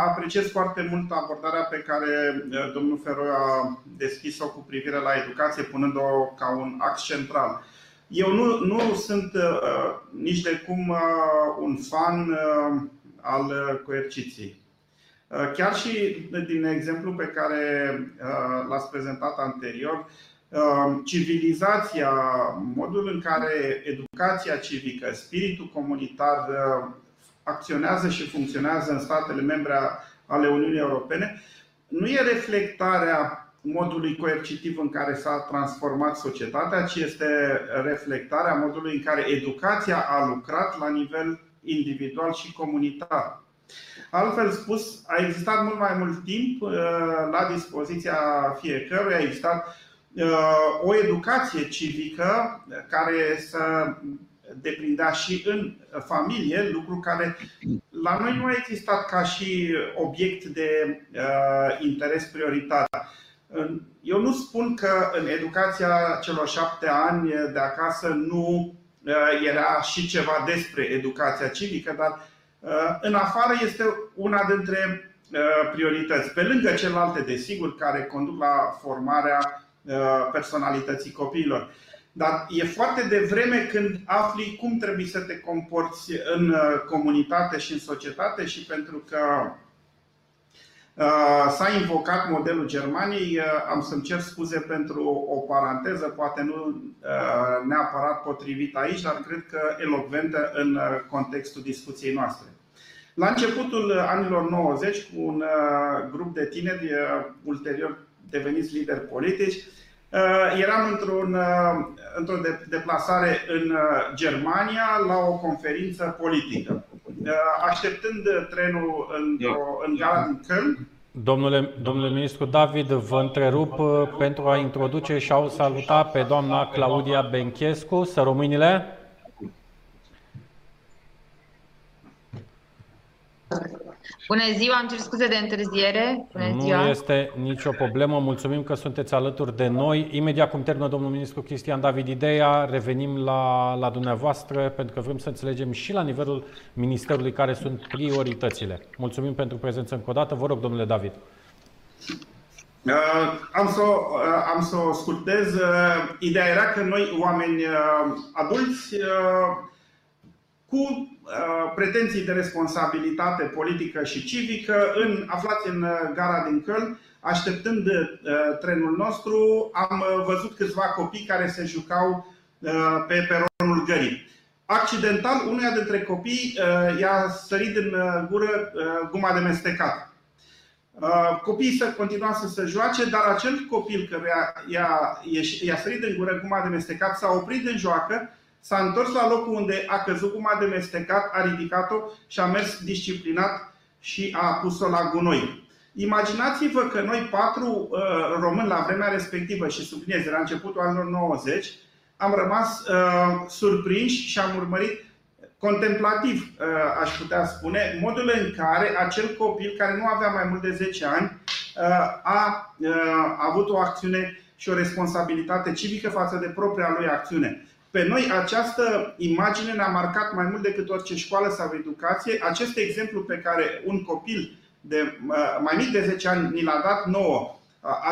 apreciez foarte mult abordarea pe care domnul Feroi a deschis-o cu privire la educație, punând-o ca un ax central. Eu nu, nu sunt uh, nici de cum uh, un fan uh, al coerciției. Uh, chiar și din exemplu pe care uh, l-ați prezentat anterior, uh, civilizația, modul în care educația civică, spiritul comunitar acționează și funcționează în statele membre ale Uniunii Europene, nu e reflectarea modului coercitiv în care s-a transformat societatea, ci este reflectarea modului în care educația a lucrat la nivel individual și comunitar. Altfel spus, a existat mult mai mult timp uh, la dispoziția fiecăruia, a existat uh, o educație civică care să deprindea și în familie, lucru care la noi nu a existat ca și obiect de uh, interes prioritar. Eu nu spun că în educația celor șapte ani de acasă nu era și ceva despre educația civică, dar în afară este una dintre priorități. Pe lângă celelalte, desigur, care conduc la formarea personalității copiilor. Dar e foarte devreme când afli cum trebuie să te comporți în comunitate și în societate și pentru că Uh, s-a invocat modelul Germaniei, uh, am să-mi cer scuze pentru o paranteză, poate nu uh, neapărat potrivit aici, dar cred că elocventă în contextul discuției noastre. La începutul anilor 90, cu un grup de tineri, ulterior deveniți lideri politici, eram într-un, într-o deplasare în Germania la o conferință politică. Uh, așteptând trenul în, da. în gara din Köln. Domnule, domnule ministru David, vă întrerup uh, pentru a introduce și a saluta pe doamna Claudia Benchescu. Să românile! Bună ziua, am cer scuze de întârziere. Bună nu ziua. este nicio problemă, mulțumim că sunteți alături de noi. Imediat cum termină domnul ministru Cristian David ideea, revenim la, la dumneavoastră pentru că vrem să înțelegem și la nivelul ministerului care sunt prioritățile. Mulțumim pentru prezență încă o dată. Vă rog, domnule David. Uh, am să, uh, am să o scurtez. Uh, ideea era că noi, oameni uh, adulți, uh, cu uh, pretenții de responsabilitate politică și civică, în, aflați în uh, gara din Köln, așteptând uh, trenul nostru, am văzut câțiva copii care se jucau pe peronul gării. Accidental, unuia dintre copii i-a sărit din gură guma de mestecat. Copiii să continua să se joace, dar acel copil care i-a, i-a sărit din gură guma de mestecat s-a oprit din joacă S-a întors la locul unde a căzut cum a demestecat, a ridicat-o și a mers disciplinat și a pus-o la gunoi. Imaginați-vă că noi patru uh, români la vremea respectivă și subliniez, la începutul anilor 90, am rămas uh, surprinși și am urmărit contemplativ, uh, aș putea spune, modul în care acel copil care nu avea mai mult de 10 ani uh, a, uh, a avut o acțiune și o responsabilitate civică față de propria lui acțiune. Pe noi această imagine ne-a marcat mai mult decât orice școală sau educație. Acest exemplu pe care un copil de mai mic de 10 ani ni l-a dat nouă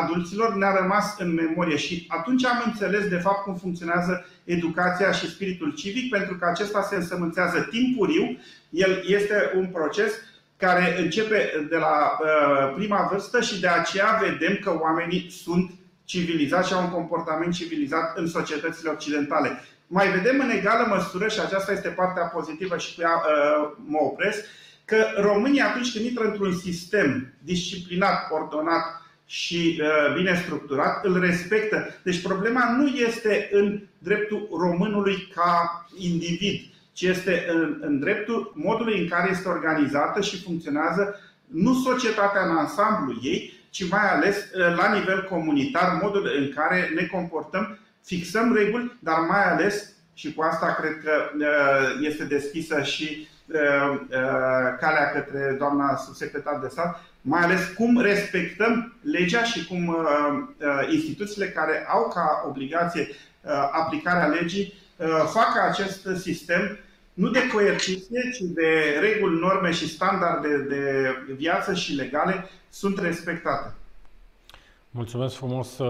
adulților ne-a rămas în memorie și atunci am înțeles de fapt cum funcționează educația și spiritul civic, pentru că acesta se însămânțează timpuriu, el este un proces care începe de la uh, prima vârstă și de aceea vedem că oamenii sunt civilizați și au un comportament civilizat în societățile occidentale. Mai vedem în egală măsură, și aceasta este partea pozitivă și cu ea uh, mă opresc, că România atunci când intră într-un sistem disciplinat, ordonat și uh, bine structurat, îl respectă. Deci problema nu este în dreptul românului ca individ, ci este în, în dreptul modului în care este organizată și funcționează nu societatea în ansamblu ei, ci mai ales uh, la nivel comunitar, modul în care ne comportăm, fixăm reguli, dar mai ales, și cu asta cred că uh, este deschisă și calea către doamna subsecretar de stat, mai ales cum respectăm legea și cum instituțiile care au ca obligație aplicarea legii fac acest sistem nu de coerciție, ci de reguli, norme și standarde de viață și legale sunt respectate. Mulțumesc frumos uh,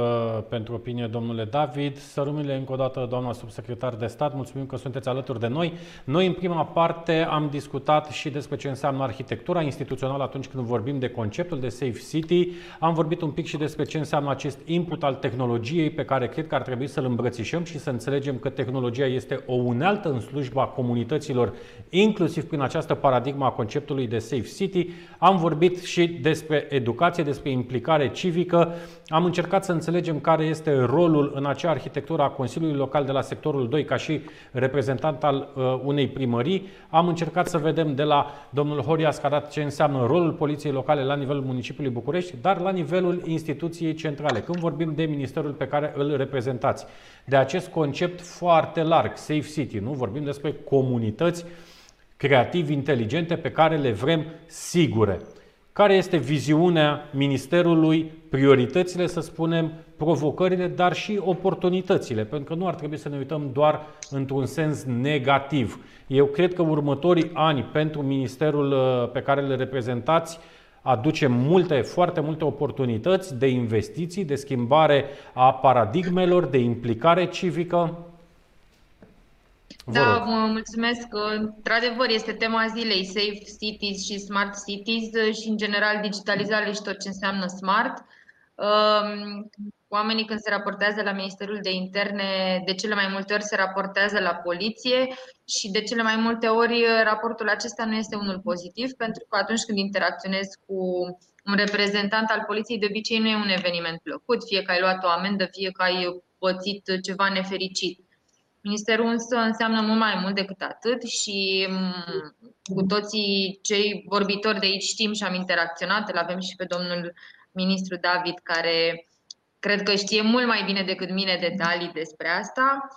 pentru opinie, domnule David. Sărumile încă o dată, doamna subsecretar de stat. Mulțumim că sunteți alături de noi. Noi, în prima parte, am discutat și despre ce înseamnă arhitectura instituțională atunci când vorbim de conceptul de Safe City. Am vorbit un pic și despre ce înseamnă acest input al tehnologiei pe care cred că ar trebui să-l îmbrățișăm și să înțelegem că tehnologia este o unealtă în slujba comunităților, inclusiv prin această paradigma a conceptului de Safe City. Am vorbit și despre educație, despre implicare civică. Am încercat să înțelegem care este rolul în acea arhitectură a Consiliului Local de la sectorul 2 ca și reprezentant al uh, unei primării. Am încercat să vedem de la domnul Horia Scarat ce înseamnă rolul Poliției Locale la nivelul municipiului București, dar la nivelul instituției centrale. Când vorbim de ministerul pe care îl reprezentați, de acest concept foarte larg, Safe City, nu vorbim despre comunități creativ inteligente pe care le vrem sigure. Care este viziunea Ministerului, prioritățile, să spunem, provocările, dar și oportunitățile, pentru că nu ar trebui să ne uităm doar într-un sens negativ. Eu cred că următorii ani pentru Ministerul uh, pe care le reprezentați aduce multe, foarte multe oportunități de investiții, de schimbare a paradigmelor, de implicare civică. Da, mă mulțumesc. Într-adevăr, este tema zilei Safe Cities și Smart Cities și, în general, digitalizare și tot ce înseamnă smart. Um, oamenii când se raportează la Ministerul de Interne, de cele mai multe ori se raportează la poliție și de cele mai multe ori raportul acesta nu este unul pozitiv, pentru că atunci când interacționezi cu un reprezentant al poliției, de obicei nu e un eveniment plăcut, fie că ai luat o amendă, fie că ai pățit ceva nefericit. Ministerul însă înseamnă mult mai mult decât atât și mm, cu toții cei vorbitori de aici știm și am interacționat, îl avem și pe domnul ministru David care cred că știe mult mai bine decât mine detalii despre asta.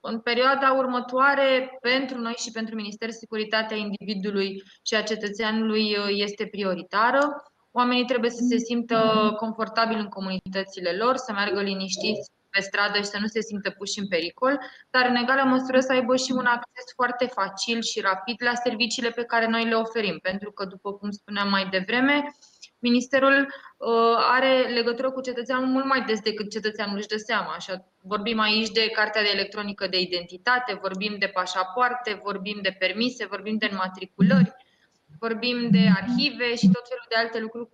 În perioada următoare, pentru noi și pentru Ministerul Securitatea individului și a cetățeanului este prioritară. Oamenii trebuie să se simtă confortabil în comunitățile lor, să meargă liniștiți pe stradă și să nu se simtă puși în pericol, dar în egală măsură să aibă și un acces foarte facil și rapid la serviciile pe care noi le oferim. Pentru că, după cum spuneam mai devreme, Ministerul uh, are legătură cu cetățeanul mult mai des decât cetățeanul își dă seama. Așa, vorbim aici de cartea de electronică de identitate, vorbim de pașapoarte, vorbim de permise, vorbim de înmatriculări, vorbim de arhive și tot felul de alte lucruri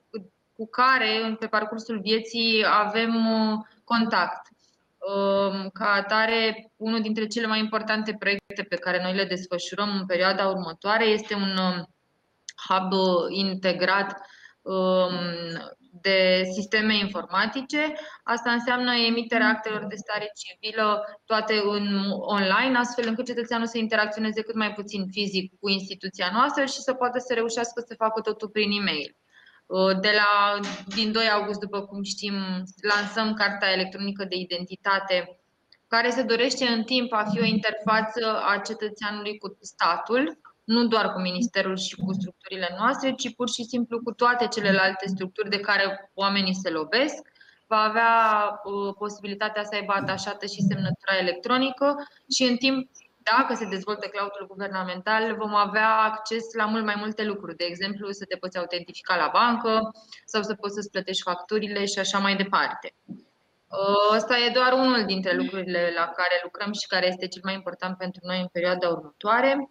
cu care, pe parcursul vieții, avem uh, contact. Um, ca atare, unul dintre cele mai importante proiecte pe care noi le desfășurăm în perioada următoare este un um, hub integrat um, de sisteme informatice. Asta înseamnă emiterea actelor de stare civilă toate în online, astfel încât cetățeanul să interacționeze cât mai puțin fizic cu instituția noastră și să poată să reușească să facă totul prin e-mail. Uh, de la, din 2 august, după cum știm, lansăm Carta Electronică de Identitate, care se dorește în timp a fi o interfață a cetățeanului cu statul, nu doar cu Ministerul și cu structurile noastre, ci pur și simplu cu toate celelalte structuri de care oamenii se lovesc. Va avea uh, posibilitatea să aibă atașată și semnătura electronică și în timp dacă se dezvoltă cloudul guvernamental, vom avea acces la mult mai multe lucruri. De exemplu, să te poți autentifica la bancă sau să poți să-ți plătești facturile și așa mai departe. Ăsta e doar unul dintre lucrurile la care lucrăm și care este cel mai important pentru noi în perioada următoare.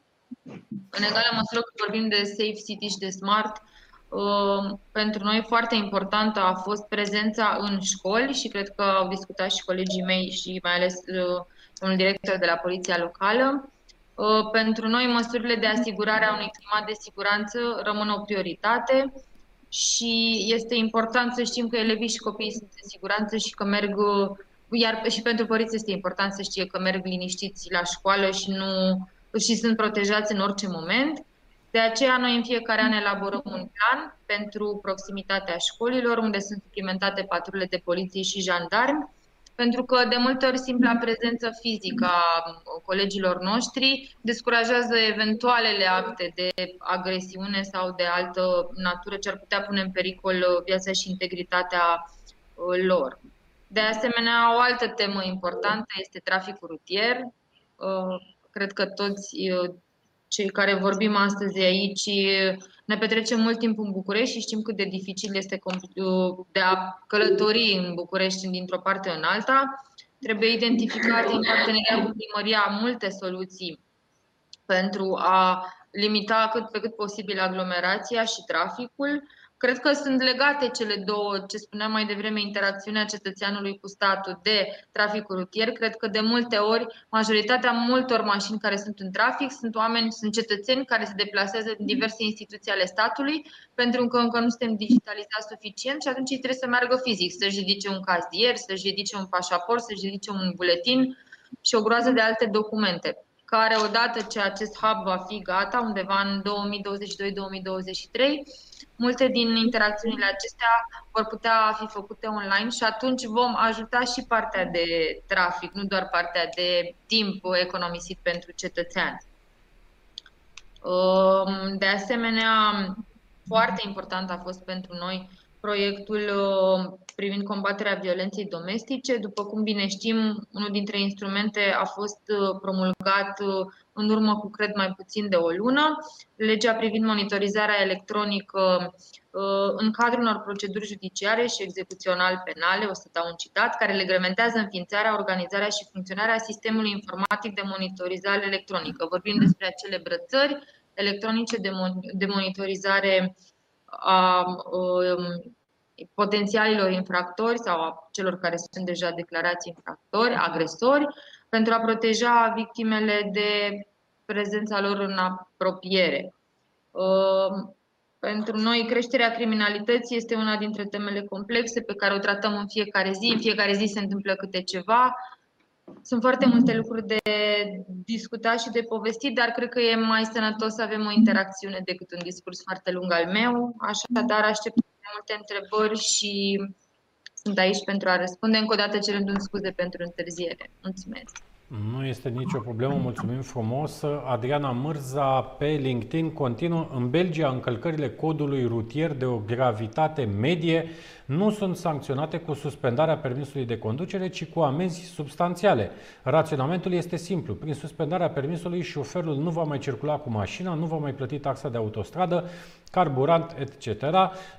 În egală măsură că vorbim de safe city și de smart, uh, pentru noi foarte importantă a fost prezența în școli și cred că au discutat și colegii mei și mai ales un director de la Poliția Locală. Pentru noi, măsurile de asigurare a unui climat de siguranță rămân o prioritate și este important să știm că elevii și copiii sunt în siguranță și că merg, iar și pentru părinți este important să știe că merg liniștiți la școală și, nu, și sunt protejați în orice moment. De aceea noi în fiecare an elaborăm un plan pentru proximitatea școlilor, unde sunt suplimentate patrule de poliție și jandarmi pentru că de multe ori simpla prezență fizică a colegilor noștri descurajează eventualele acte de agresiune sau de altă natură ce ar putea pune în pericol viața și integritatea uh, lor. De asemenea, o altă temă importantă este traficul rutier. Uh, cred că toți uh, cei care vorbim astăzi aici ne petrecem mult timp în București și știm cât de dificil este de a călători în București dintr-o parte în alta. Trebuie identificate în parteneria cu primăria multe soluții pentru a limita cât pe cât posibil aglomerația și traficul. Cred că sunt legate cele două, ce spuneam mai devreme, interacțiunea cetățeanului cu statul de traficul rutier. Cred că de multe ori majoritatea multor mașini care sunt în trafic sunt oameni, sunt cetățeni care se deplasează în diverse instituții ale statului pentru că încă nu suntem digitalizați suficient și atunci ei trebuie să meargă fizic, să-și ridice un cazier, să-și ridice un pașaport, să-și ridice un buletin și o groază de alte documente care odată ce acest hub va fi gata, undeva în 2022-2023, multe din interacțiunile acestea vor putea fi făcute online și atunci vom ajuta și partea de trafic, nu doar partea de timp economisit pentru cetățean. Um, de asemenea, foarte important a fost pentru noi proiectul uh, privind combaterea violenței domestice. După cum bine știm, unul dintre instrumente a fost uh, promulgat uh, în urmă cu, cred, mai puțin de o lună, legea privind monitorizarea electronică în cadrul unor proceduri judiciare și execuțional penale, o să dau un citat, care reglementează înființarea, organizarea și funcționarea sistemului informatic de monitorizare electronică. Vorbim despre acele brățări electronice de monitorizare a um, potențialilor infractori sau a celor care sunt deja declarați infractori, agresori, pentru a proteja victimele de prezența lor în apropiere. Um, pentru noi, creșterea criminalității este una dintre temele complexe pe care o tratăm în fiecare zi. În fiecare zi se întâmplă câte ceva. Sunt foarte multe lucruri de discutat și de povestit, dar cred că e mai sănătos să avem o interacțiune decât un discurs foarte lung al meu. Așadar, aștept multe întrebări și sunt aici pentru a răspunde. Încă o dată cerându-mi scuze pentru întârziere. Mulțumesc! Nu este nicio problemă, mulțumim frumos. Adriana Mârza pe LinkedIn continuă. În Belgia, încălcările codului rutier de o gravitate medie nu sunt sancționate cu suspendarea permisului de conducere, ci cu amenzi substanțiale. Raționamentul este simplu. Prin suspendarea permisului, șoferul nu va mai circula cu mașina, nu va mai plăti taxa de autostradă, carburant, etc.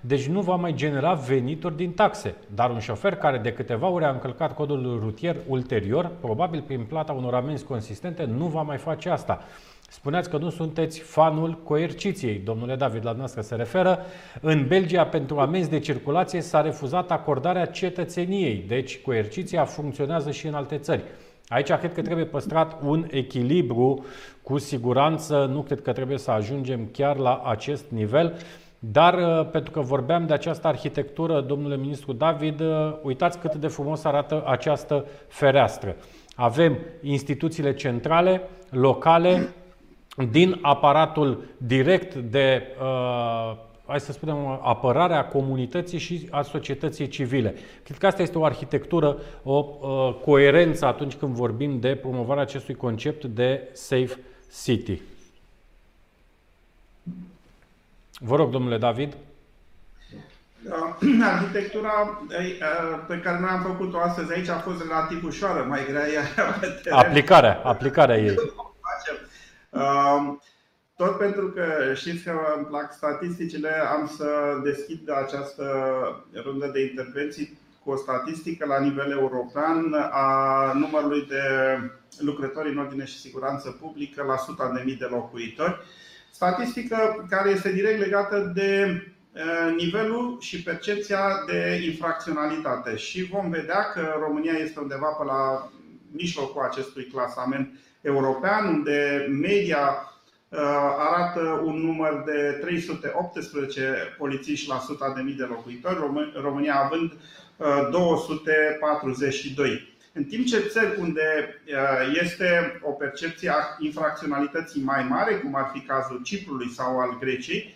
Deci nu va mai genera venituri din taxe. Dar un șofer care de câteva ore a încălcat codul rutier ulterior, probabil prin plata unor amenzi consistente, nu va mai face asta. Spuneați că nu sunteți fanul coerciției, domnule David, la noastră se referă. În Belgia, pentru amenzi de circulație, s-a refuzat acordarea cetățeniei, deci coerciția funcționează și în alte țări. Aici cred că trebuie păstrat un echilibru, cu siguranță nu cred că trebuie să ajungem chiar la acest nivel, dar uh, pentru că vorbeam de această arhitectură, domnule ministru David, uh, uitați cât de frumos arată această fereastră. Avem instituțiile centrale, locale, din aparatul direct de, uh, hai să spunem, apărarea comunității și a societății civile. Cred că asta este o arhitectură, o uh, coerență atunci când vorbim de promovarea acestui concept de safe city. Vă rog, domnule David. [CLEARS THROAT] Arhitectura pe care noi am făcut-o astăzi aici a fost relativ ușoară, mai grea pe teren. Aplicarea, aplicarea ei. [LAUGHS] Tot pentru că știți că îmi plac statisticile, am să deschid această rundă de intervenții cu o statistică la nivel european a numărului de lucrători în ordine și siguranță publică la suta de mii de locuitori. Statistică care este direct legată de nivelul și percepția de infracționalitate. Și vom vedea că România este undeva pe la mijlocul acestui clasament european, unde media arată un număr de 318 polițiști la 100 de mii de locuitori, România având 242. În timp ce țări unde este o percepție a infracționalității mai mare, cum ar fi cazul Ciprului sau al Greciei,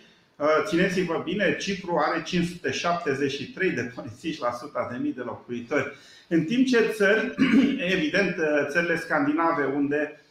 țineți-vă bine, Cipru are 573 de polițiști la 100 de mii de locuitori. În timp ce țări, [CLEARS THROAT] evident, țările scandinave, unde Uh,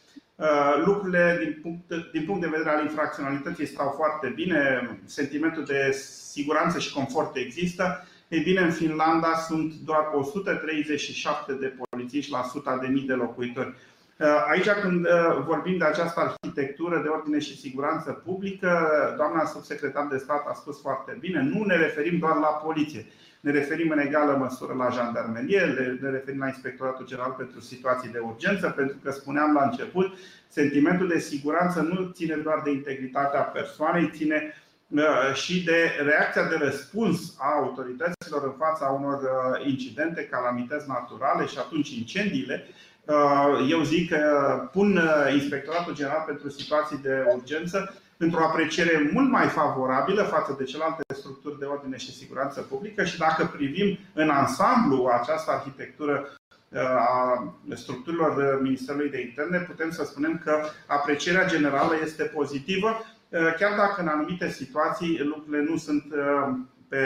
lucrurile din punct, din punct de vedere al infracționalității stau foarte bine, sentimentul de siguranță și confort există. Ei bine, în Finlanda sunt doar 137 de polițiști la 100 de mii de locuitori. Uh, aici, când uh, vorbim de această arhitectură de ordine și siguranță publică, doamna subsecretar de stat a spus foarte bine, nu ne referim doar la poliție. Ne referim în egală măsură la jandarmerie, ne referim la Inspectoratul General pentru Situații de Urgență, pentru că spuneam la început, sentimentul de siguranță nu ține doar de integritatea persoanei, ține uh, și de reacția de răspuns a autorităților în fața unor uh, incidente, calamități naturale și atunci incendiile. Uh, eu zic că pun Inspectoratul General pentru Situații de Urgență într-o apreciere mult mai favorabilă față de celelalte structuri de ordine și siguranță publică și dacă privim în ansamblu această arhitectură uh, a structurilor Ministerului de Interne, putem să spunem că aprecierea generală este pozitivă, uh, chiar dacă în anumite situații lucrurile nu sunt uh, pe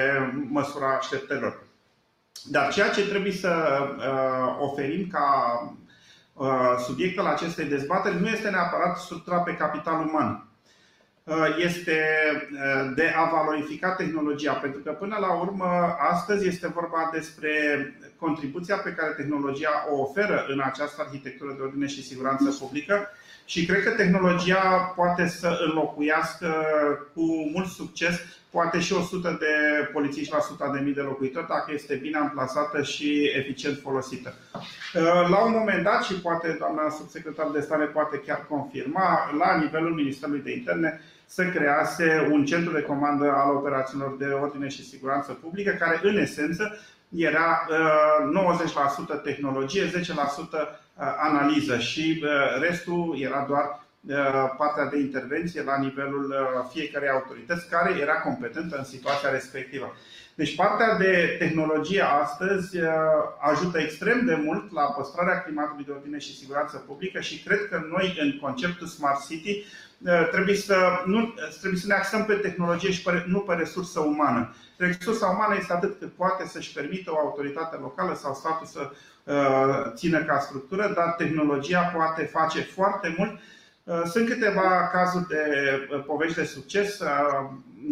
măsura așteptărilor. Dar ceea ce trebuie să oferim ca subiect al acestei dezbateri nu este neapărat structura pe capital uman. Uh, este uh, de a valorifica tehnologia, pentru că până la urmă astăzi este vorba despre contribuția pe care tehnologia o oferă în această arhitectură de ordine și siguranță publică și cred că tehnologia poate să înlocuiască cu mult succes poate și 100 de polițiști la 100 de mii de locuitori dacă este bine amplasată și eficient folosită. Uh, la un moment dat, și poate doamna subsecretar de stare poate chiar confirma, la nivelul Ministerului de Interne să crease un centru de comandă al operațiunilor de ordine și siguranță publică, care în esență era 90% uh, tehnologie, 10% uh, analiză și uh, restul era doar partea de intervenție la nivelul fiecarei autorități care era competentă în situația respectivă. Deci partea de tehnologie astăzi ajută extrem de mult la păstrarea climatului de ordine și siguranță publică și cred că noi în conceptul Smart City Eh, trebuie să, nu, trebuie să ne axăm pe tehnologie și pe, nu pe resursă umană. Resursa umană este atât cât poate să-și permită o autoritate locală sau statul să uh, țină ca structură, dar tehnologia poate face foarte mult. Uh, sunt câteva cazuri de uh, povești de succes.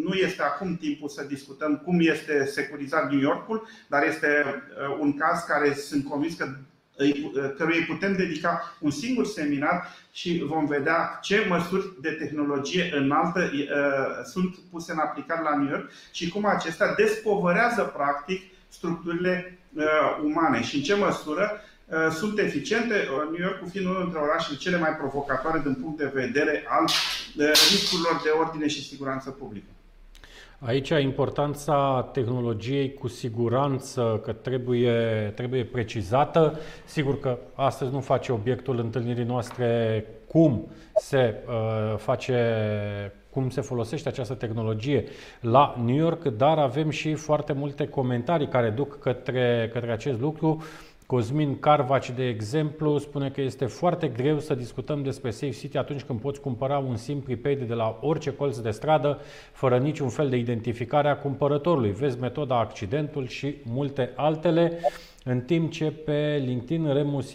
Nu este acum timpul să discutăm cum este securizat New Yorkul, dar este un caz care sunt convins că căruia îi putem dedica un singur seminar și vom vedea ce măsuri de tehnologie înaltă sunt puse în aplicare la New York și cum acestea despovărează practic structurile umane și în ce măsură sunt eficiente, New York fiind unul dintre orașele cele mai provocatoare din punct de vedere al riscurilor de ordine și siguranță publică. Aici importanța tehnologiei cu siguranță că trebuie, trebuie precizată. Sigur că astăzi nu face obiectul întâlnirii noastre cum se uh, face cum se folosește această tehnologie la New York, dar avem și foarte multe comentarii care duc către, către acest lucru. Cosmin Carvaci, de exemplu, spune că este foarte greu să discutăm despre Safe City atunci când poți cumpăra un SIM prepaid de la orice colț de stradă, fără niciun fel de identificare a cumpărătorului. Vezi metoda accidentul și multe altele. În timp ce pe LinkedIn Remus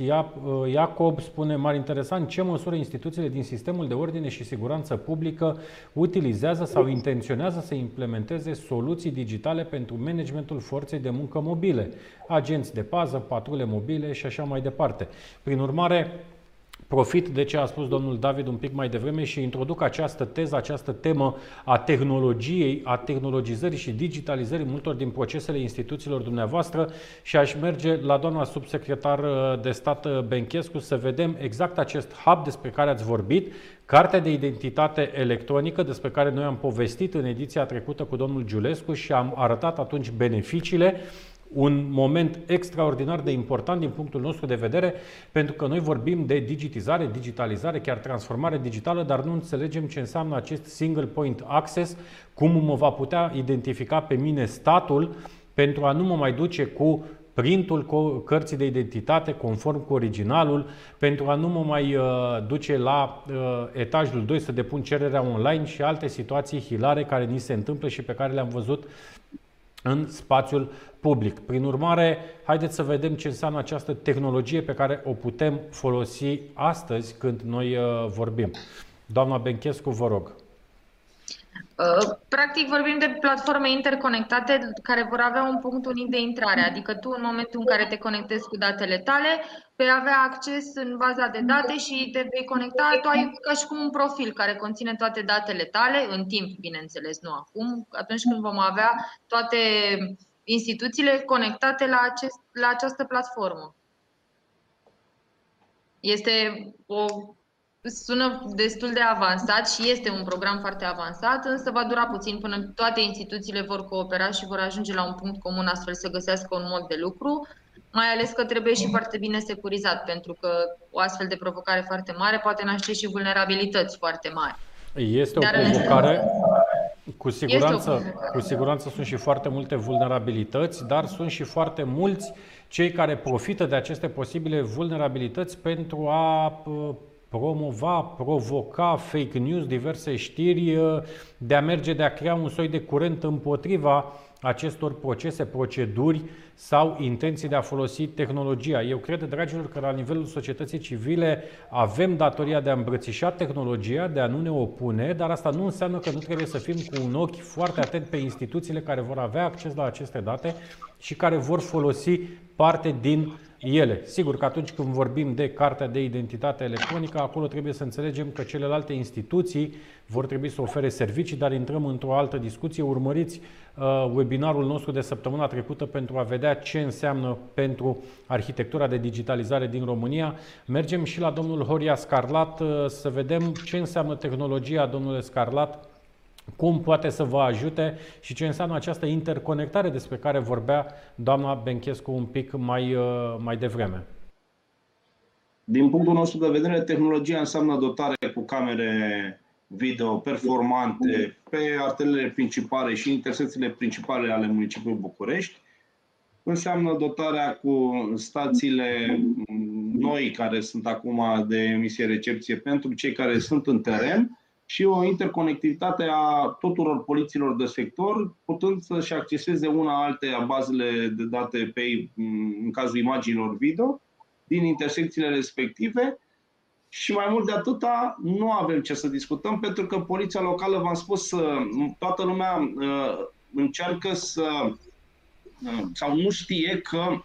Iacob spune mare interesant ce măsură instituțiile din sistemul de ordine și siguranță publică utilizează sau intenționează să implementeze soluții digitale pentru managementul forței de muncă mobile, agenți de pază, patrule mobile și așa mai departe. Prin urmare, profit de ce a spus domnul David un pic mai devreme și introduc această teză, această temă a tehnologiei, a tehnologizării și digitalizării multor din procesele instituțiilor dumneavoastră și aș merge la doamna subsecretar de stat Benchescu să vedem exact acest hub despre care ați vorbit, Cartea de identitate electronică despre care noi am povestit în ediția trecută cu domnul Giulescu și am arătat atunci beneficiile un moment extraordinar de important din punctul nostru de vedere, pentru că noi vorbim de digitizare, digitalizare, chiar transformare digitală, dar nu înțelegem ce înseamnă acest single point access, cum mă va putea identifica pe mine statul pentru a nu mă mai duce cu printul cărții de identitate conform cu originalul, pentru a nu mă mai uh, duce la uh, etajul 2 să depun cererea online și alte situații hilare care ni se întâmplă și pe care le-am văzut în spațiul public. Prin urmare, haideți să vedem ce înseamnă această tehnologie pe care o putem folosi astăzi când noi uh, vorbim. Doamna Benchescu, vă rog. Uh, practic vorbim de platforme interconectate care vor avea un punct unic de intrare, adică tu în momentul în care te conectezi cu datele tale, vei avea acces în baza de date și te vei conecta, tu ai ca și cum un profil care conține toate datele tale, în timp, bineînțeles, nu acum, atunci când vom avea toate instituțiile conectate la, acest, la această platformă. Este o sună destul de avansat și este un program foarte avansat, însă va dura puțin până toate instituțiile vor coopera și vor ajunge la un punct comun astfel să găsească un mod de lucru, mai ales că trebuie și foarte bine securizat, pentru că o astfel de provocare foarte mare poate naște și vulnerabilități foarte mari. Este o Dar provocare, cu siguranță, cu siguranță sunt și foarte multe vulnerabilități, dar sunt și foarte mulți cei care profită de aceste posibile vulnerabilități pentru a promova, provoca fake news, diverse știri, de a merge, de a crea un soi de curent împotriva acestor procese, proceduri sau intenții de a folosi tehnologia. Eu cred, dragilor, că la nivelul societății civile avem datoria de a îmbrățișa tehnologia, de a nu ne opune, dar asta nu înseamnă că nu trebuie să fim cu un ochi foarte atent pe instituțiile care vor avea acces la aceste date și care vor folosi parte din ele. Sigur că atunci când vorbim de cartea de identitate electronică, acolo trebuie să înțelegem că celelalte instituții vor trebui să ofere servicii, dar intrăm într-o altă discuție. Urmăriți uh, webinarul nostru de săptămâna trecută pentru a vedea ce înseamnă pentru arhitectura de digitalizare din România. Mergem și la domnul Horia Scarlat uh, să vedem ce înseamnă tehnologia, domnule Scarlat, cum poate să vă ajute și ce înseamnă această interconectare despre care vorbea doamna Benchescu un pic mai, uh, mai devreme. Din punctul nostru de vedere, tehnologia înseamnă dotare cu camere video performante pe arterele principale și intersecțiile principale ale municipiului București. Înseamnă dotarea cu stațiile noi care sunt acum de emisie-recepție pentru cei care sunt în teren și o interconectivitate a tuturor poliților de sector, putând să-și acceseze una altea bazele de date pe, în cazul imaginilor video din intersecțiile respective. Și mai mult de atâta nu avem ce să discutăm pentru că poliția locală, v-am spus, toată lumea uh, încearcă să uh, sau nu știe că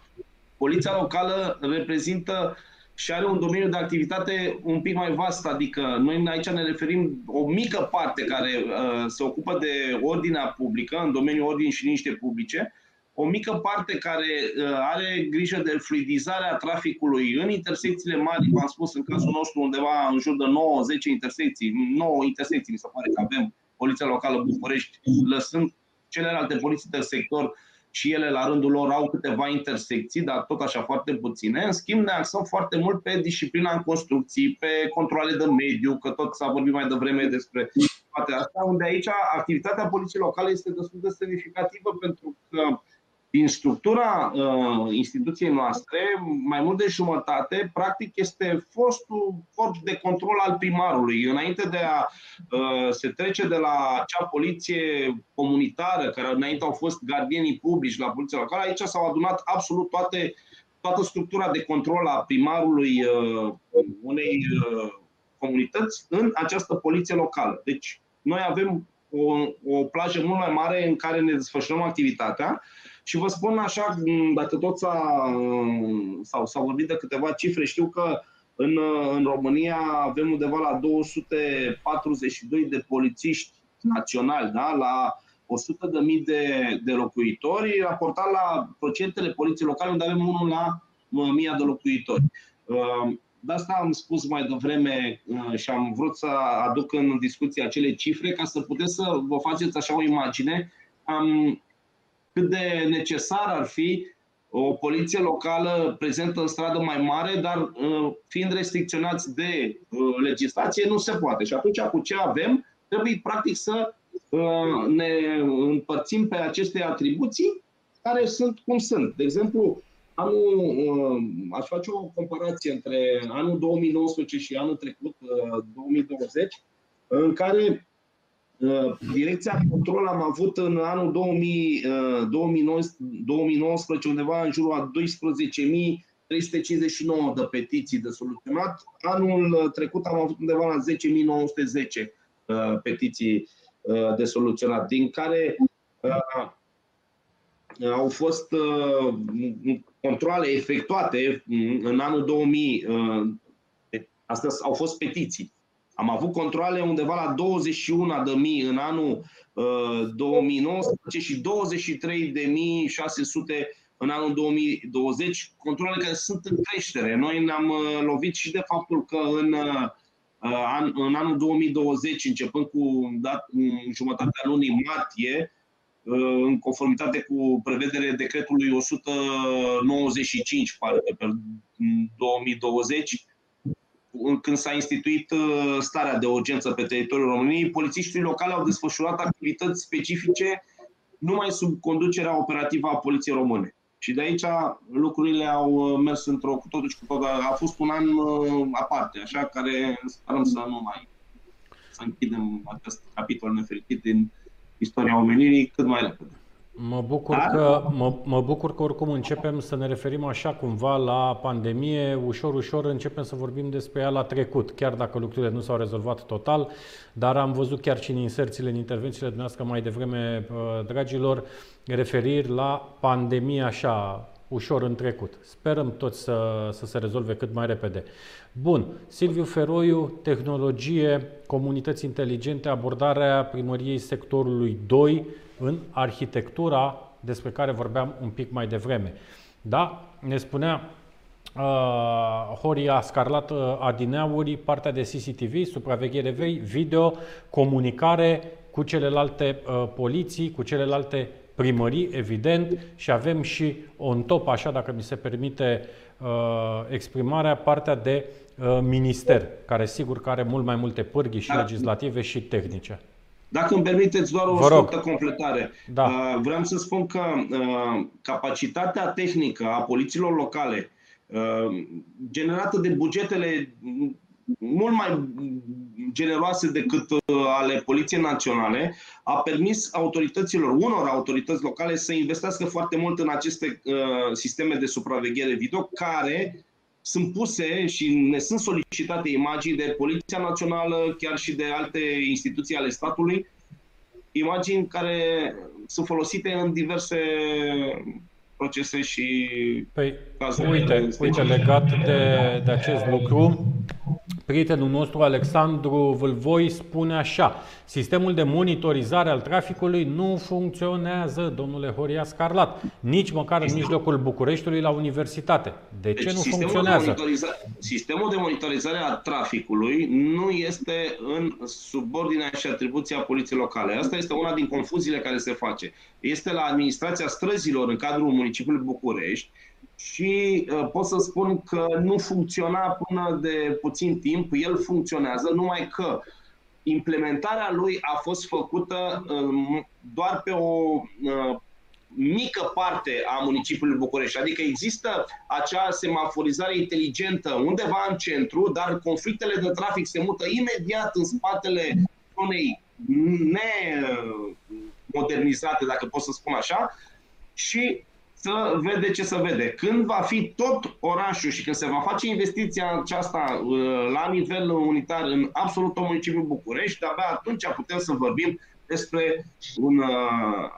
poliția locală reprezintă și are un domeniu de activitate un pic mai vast, adică noi aici ne referim o mică parte care uh, se ocupă de ordinea publică, în domeniul ordinii și liniște publice, o mică parte care uh, are grijă de fluidizarea traficului în intersecțiile mari, v-am spus în cazul nostru undeva în jur de 9-10 intersecții, 9 intersecții mi se pare că avem Poliția Locală București, lăsând celelalte poliții de sector și ele la rândul lor au câteva intersecții, dar tot așa foarte puține. În schimb, ne axăm foarte mult pe disciplina în construcții, pe controle de mediu, că tot s-a vorbit mai devreme despre toate astea, unde aici activitatea poliției locale este destul de semnificativă pentru că din structura uh, instituției noastre, mai mult de jumătate, practic, este fostul corp de control al primarului. Înainte de a uh, se trece de la acea poliție comunitară, care înainte au fost gardienii publici la poliția locală, aici s-au adunat absolut toate, toată structura de control a primarului uh, unei uh, comunități în această poliție locală. Deci, noi avem o, o plajă mult mai mare în care ne desfășurăm activitatea și vă spun așa, dacă tot s-a, sau s-a vorbit de câteva cifre, știu că În, în România avem undeva la 242 de polițiști naționali, da? la 100 de mii de, de locuitori, raportat la procentele poliției locale, unde avem unul la 1000 de locuitori. De asta am spus mai devreme și am vrut să aduc în discuție acele cifre ca să puteți să vă faceți așa o imagine um, cât de necesar ar fi o poliție locală prezentă în stradă mai mare, dar uh, fiind restricționați de uh, legislație, nu se poate. Și atunci, cu ce avem, trebuie practic să uh, ne împărțim pe aceste atribuții care sunt cum sunt. De exemplu, anul, aș face o comparație între anul 2019 și anul trecut, 2020, în care Uh, direcția control am avut în anul 2000, 2019 uh, undeva în jurul a 12.359 de petiții de soluționat. Anul trecut am avut undeva la 10.910 uh, petiții de soluționat, din care au fost controle efectuate în anul 2000. Astea au fost petiții am avut controle undeva la 21.000 în anul uh, 2019 și 23.600 în anul 2020, controle care sunt în creștere. Noi ne-am uh, lovit și de faptul că în, uh, an, în anul 2020, începând cu dat, jumătatea lunii martie, uh, în conformitate cu prevederea decretului 195 pe 2020, când s-a instituit uh, starea de urgență pe teritoriul României, polițiștii locali au desfășurat activități specifice numai sub conducerea operativă a Poliției Române. Și de aici lucrurile au uh, mers într-o cu totul și cu totul. A fost un an uh, aparte, așa, care sperăm să nu mai să închidem acest capitol nefericit din istoria omenirii cât mai repede. Mă bucur, că, mă, mă bucur că oricum începem să ne referim așa cumva la pandemie, ușor, ușor începem să vorbim despre ea la trecut, chiar dacă lucrurile nu s-au rezolvat total, dar am văzut chiar și în inserțiile, în intervențiile dumneavoastră mai devreme, uh, dragilor, referiri la pandemie așa, ușor în trecut. Sperăm toți să, să se rezolve cât mai repede. Bun, Silviu Feroiu, tehnologie, comunități inteligente, abordarea primăriei sectorului 2, în arhitectura despre care vorbeam un pic mai devreme. Da? Ne spunea uh, Horia Scarlat uh, Adineauri, partea de CCTV, supraveghere video, comunicare cu celelalte uh, poliții, cu celelalte primării, evident, și avem și on top, așa dacă mi se permite uh, exprimarea, partea de uh, minister, care sigur că are mult mai multe pârghii și da. legislative și tehnice. Dacă îmi permiteți doar o scurtă completare. Da. Uh, vreau să spun că uh, capacitatea tehnică a polițiilor locale uh, generată de bugetele mult mai generoase decât ale Poliției Naționale, a permis autorităților, unor autorități locale să investească foarte mult în aceste uh, sisteme de supraveghere video, care sunt puse și ne sunt solicitate imagini de Poliția Națională, chiar și de alte instituții ale statului, imagini care sunt folosite în diverse procese și păi, cazuri. Uite, uite legat de, de acest lucru, Prietenul nostru, Alexandru Vâlvoi, spune așa Sistemul de monitorizare al traficului nu funcționează, domnule Horia Scarlat, nici măcar în mijlocul Bucureștiului la universitate. De ce deci, nu sistemul funcționează? De sistemul de monitorizare a traficului nu este în subordinea și atribuția poliției locale. Asta este una din confuziile care se face. Este la administrația străzilor în cadrul municipiului București, și uh, pot să spun că nu funcționa până de puțin timp, el funcționează, numai că implementarea lui a fost făcută uh, doar pe o uh, mică parte a municipiului București. Adică există acea semaforizare inteligentă undeva în centru, dar conflictele de trafic se mută imediat în spatele unei nemodernizate, dacă pot să spun așa, și să vede ce să vede. Când va fi tot orașul și când se va face investiția aceasta uh, la nivel unitar în absolut tot municipiul București, abia atunci putem să vorbim despre un uh,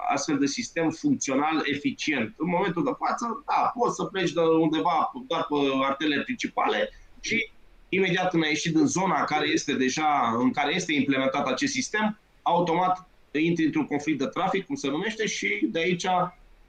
astfel de sistem funcțional eficient. În momentul de față, da, poți să pleci de undeva doar pe artele principale și imediat când ai ieșit din zona care este deja, în care este implementat acest sistem, automat intri într-un conflict de trafic, cum se numește, și de aici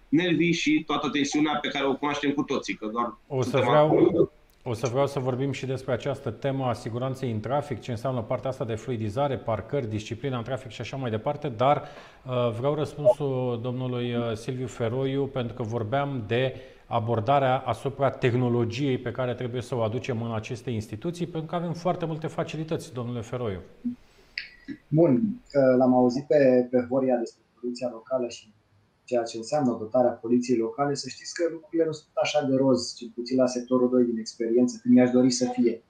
nervii și toată tensiunea pe care o cunoaștem cu toții. Că doar o să vreau, o să vreau să vorbim și despre această temă a siguranței în trafic, ce înseamnă partea asta de fluidizare, parcări, disciplina în trafic și așa mai departe, dar uh, vreau răspunsul domnului uh, Silviu Feroiu pentru că vorbeam de abordarea asupra tehnologiei pe care trebuie să o aducem în aceste instituții, pentru că avem foarte multe facilități, domnule Feroiu. Bun, uh, l-am auzit pe, pe Horia despre poliția locală și ceea ce înseamnă dotarea poliției locale, să știți că lucrurile nu sunt așa de roz, cel puțin la sectorul 2 din experiență, când mi-aș dori să fie.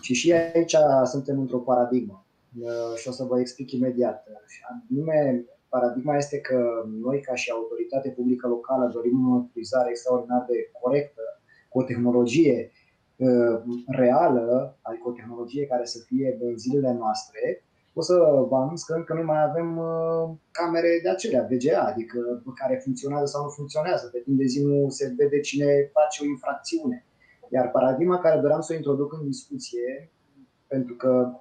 Și și aici suntem într-o paradigmă uh, și o să vă explic imediat. Anume, paradigma este că noi, ca și autoritate publică locală, dorim o utilizare extraordinar de corectă, cu o tehnologie uh, reală, adică o tehnologie care să fie în zilele noastre, o să vă anunț că încă nu mai avem uh, camere de acelea, VGA, adică care funcționează sau nu funcționează. Pe timp de zi nu se vede cine face o infracțiune. Iar paradigma care doream să o introduc în discuție, pentru că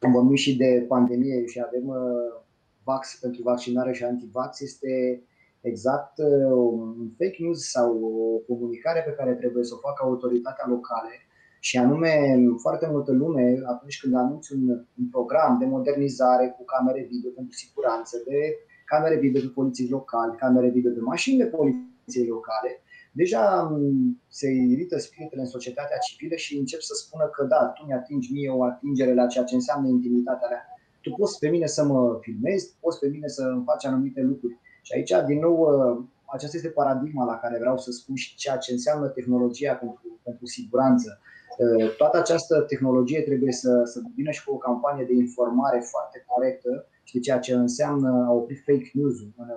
am vorbit și de pandemie și avem uh, vax pentru vaccinare și antivax, este exact uh, un fake news sau o comunicare pe care trebuie să o facă autoritatea locală și anume, foarte multă lume, atunci când anunți un, un program de modernizare cu camere video pentru siguranță, de camere video de poliție locale, camere video de mașini de poliție locale, deja se irită spiritele în societatea civilă și încep să spună că da, tu mi-atingi mie o atingere la ceea ce înseamnă intimitatea mea. Tu poți pe mine să mă filmezi, poți pe mine să îmi faci anumite lucruri. Și aici, din nou, aceasta este paradigma la care vreau să spun și ceea ce înseamnă tehnologia pentru, pentru siguranță Uh, toată această tehnologie trebuie să, să vină și cu o campanie de informare foarte corectă și de ceea ce înseamnă a opri fake news-ul în,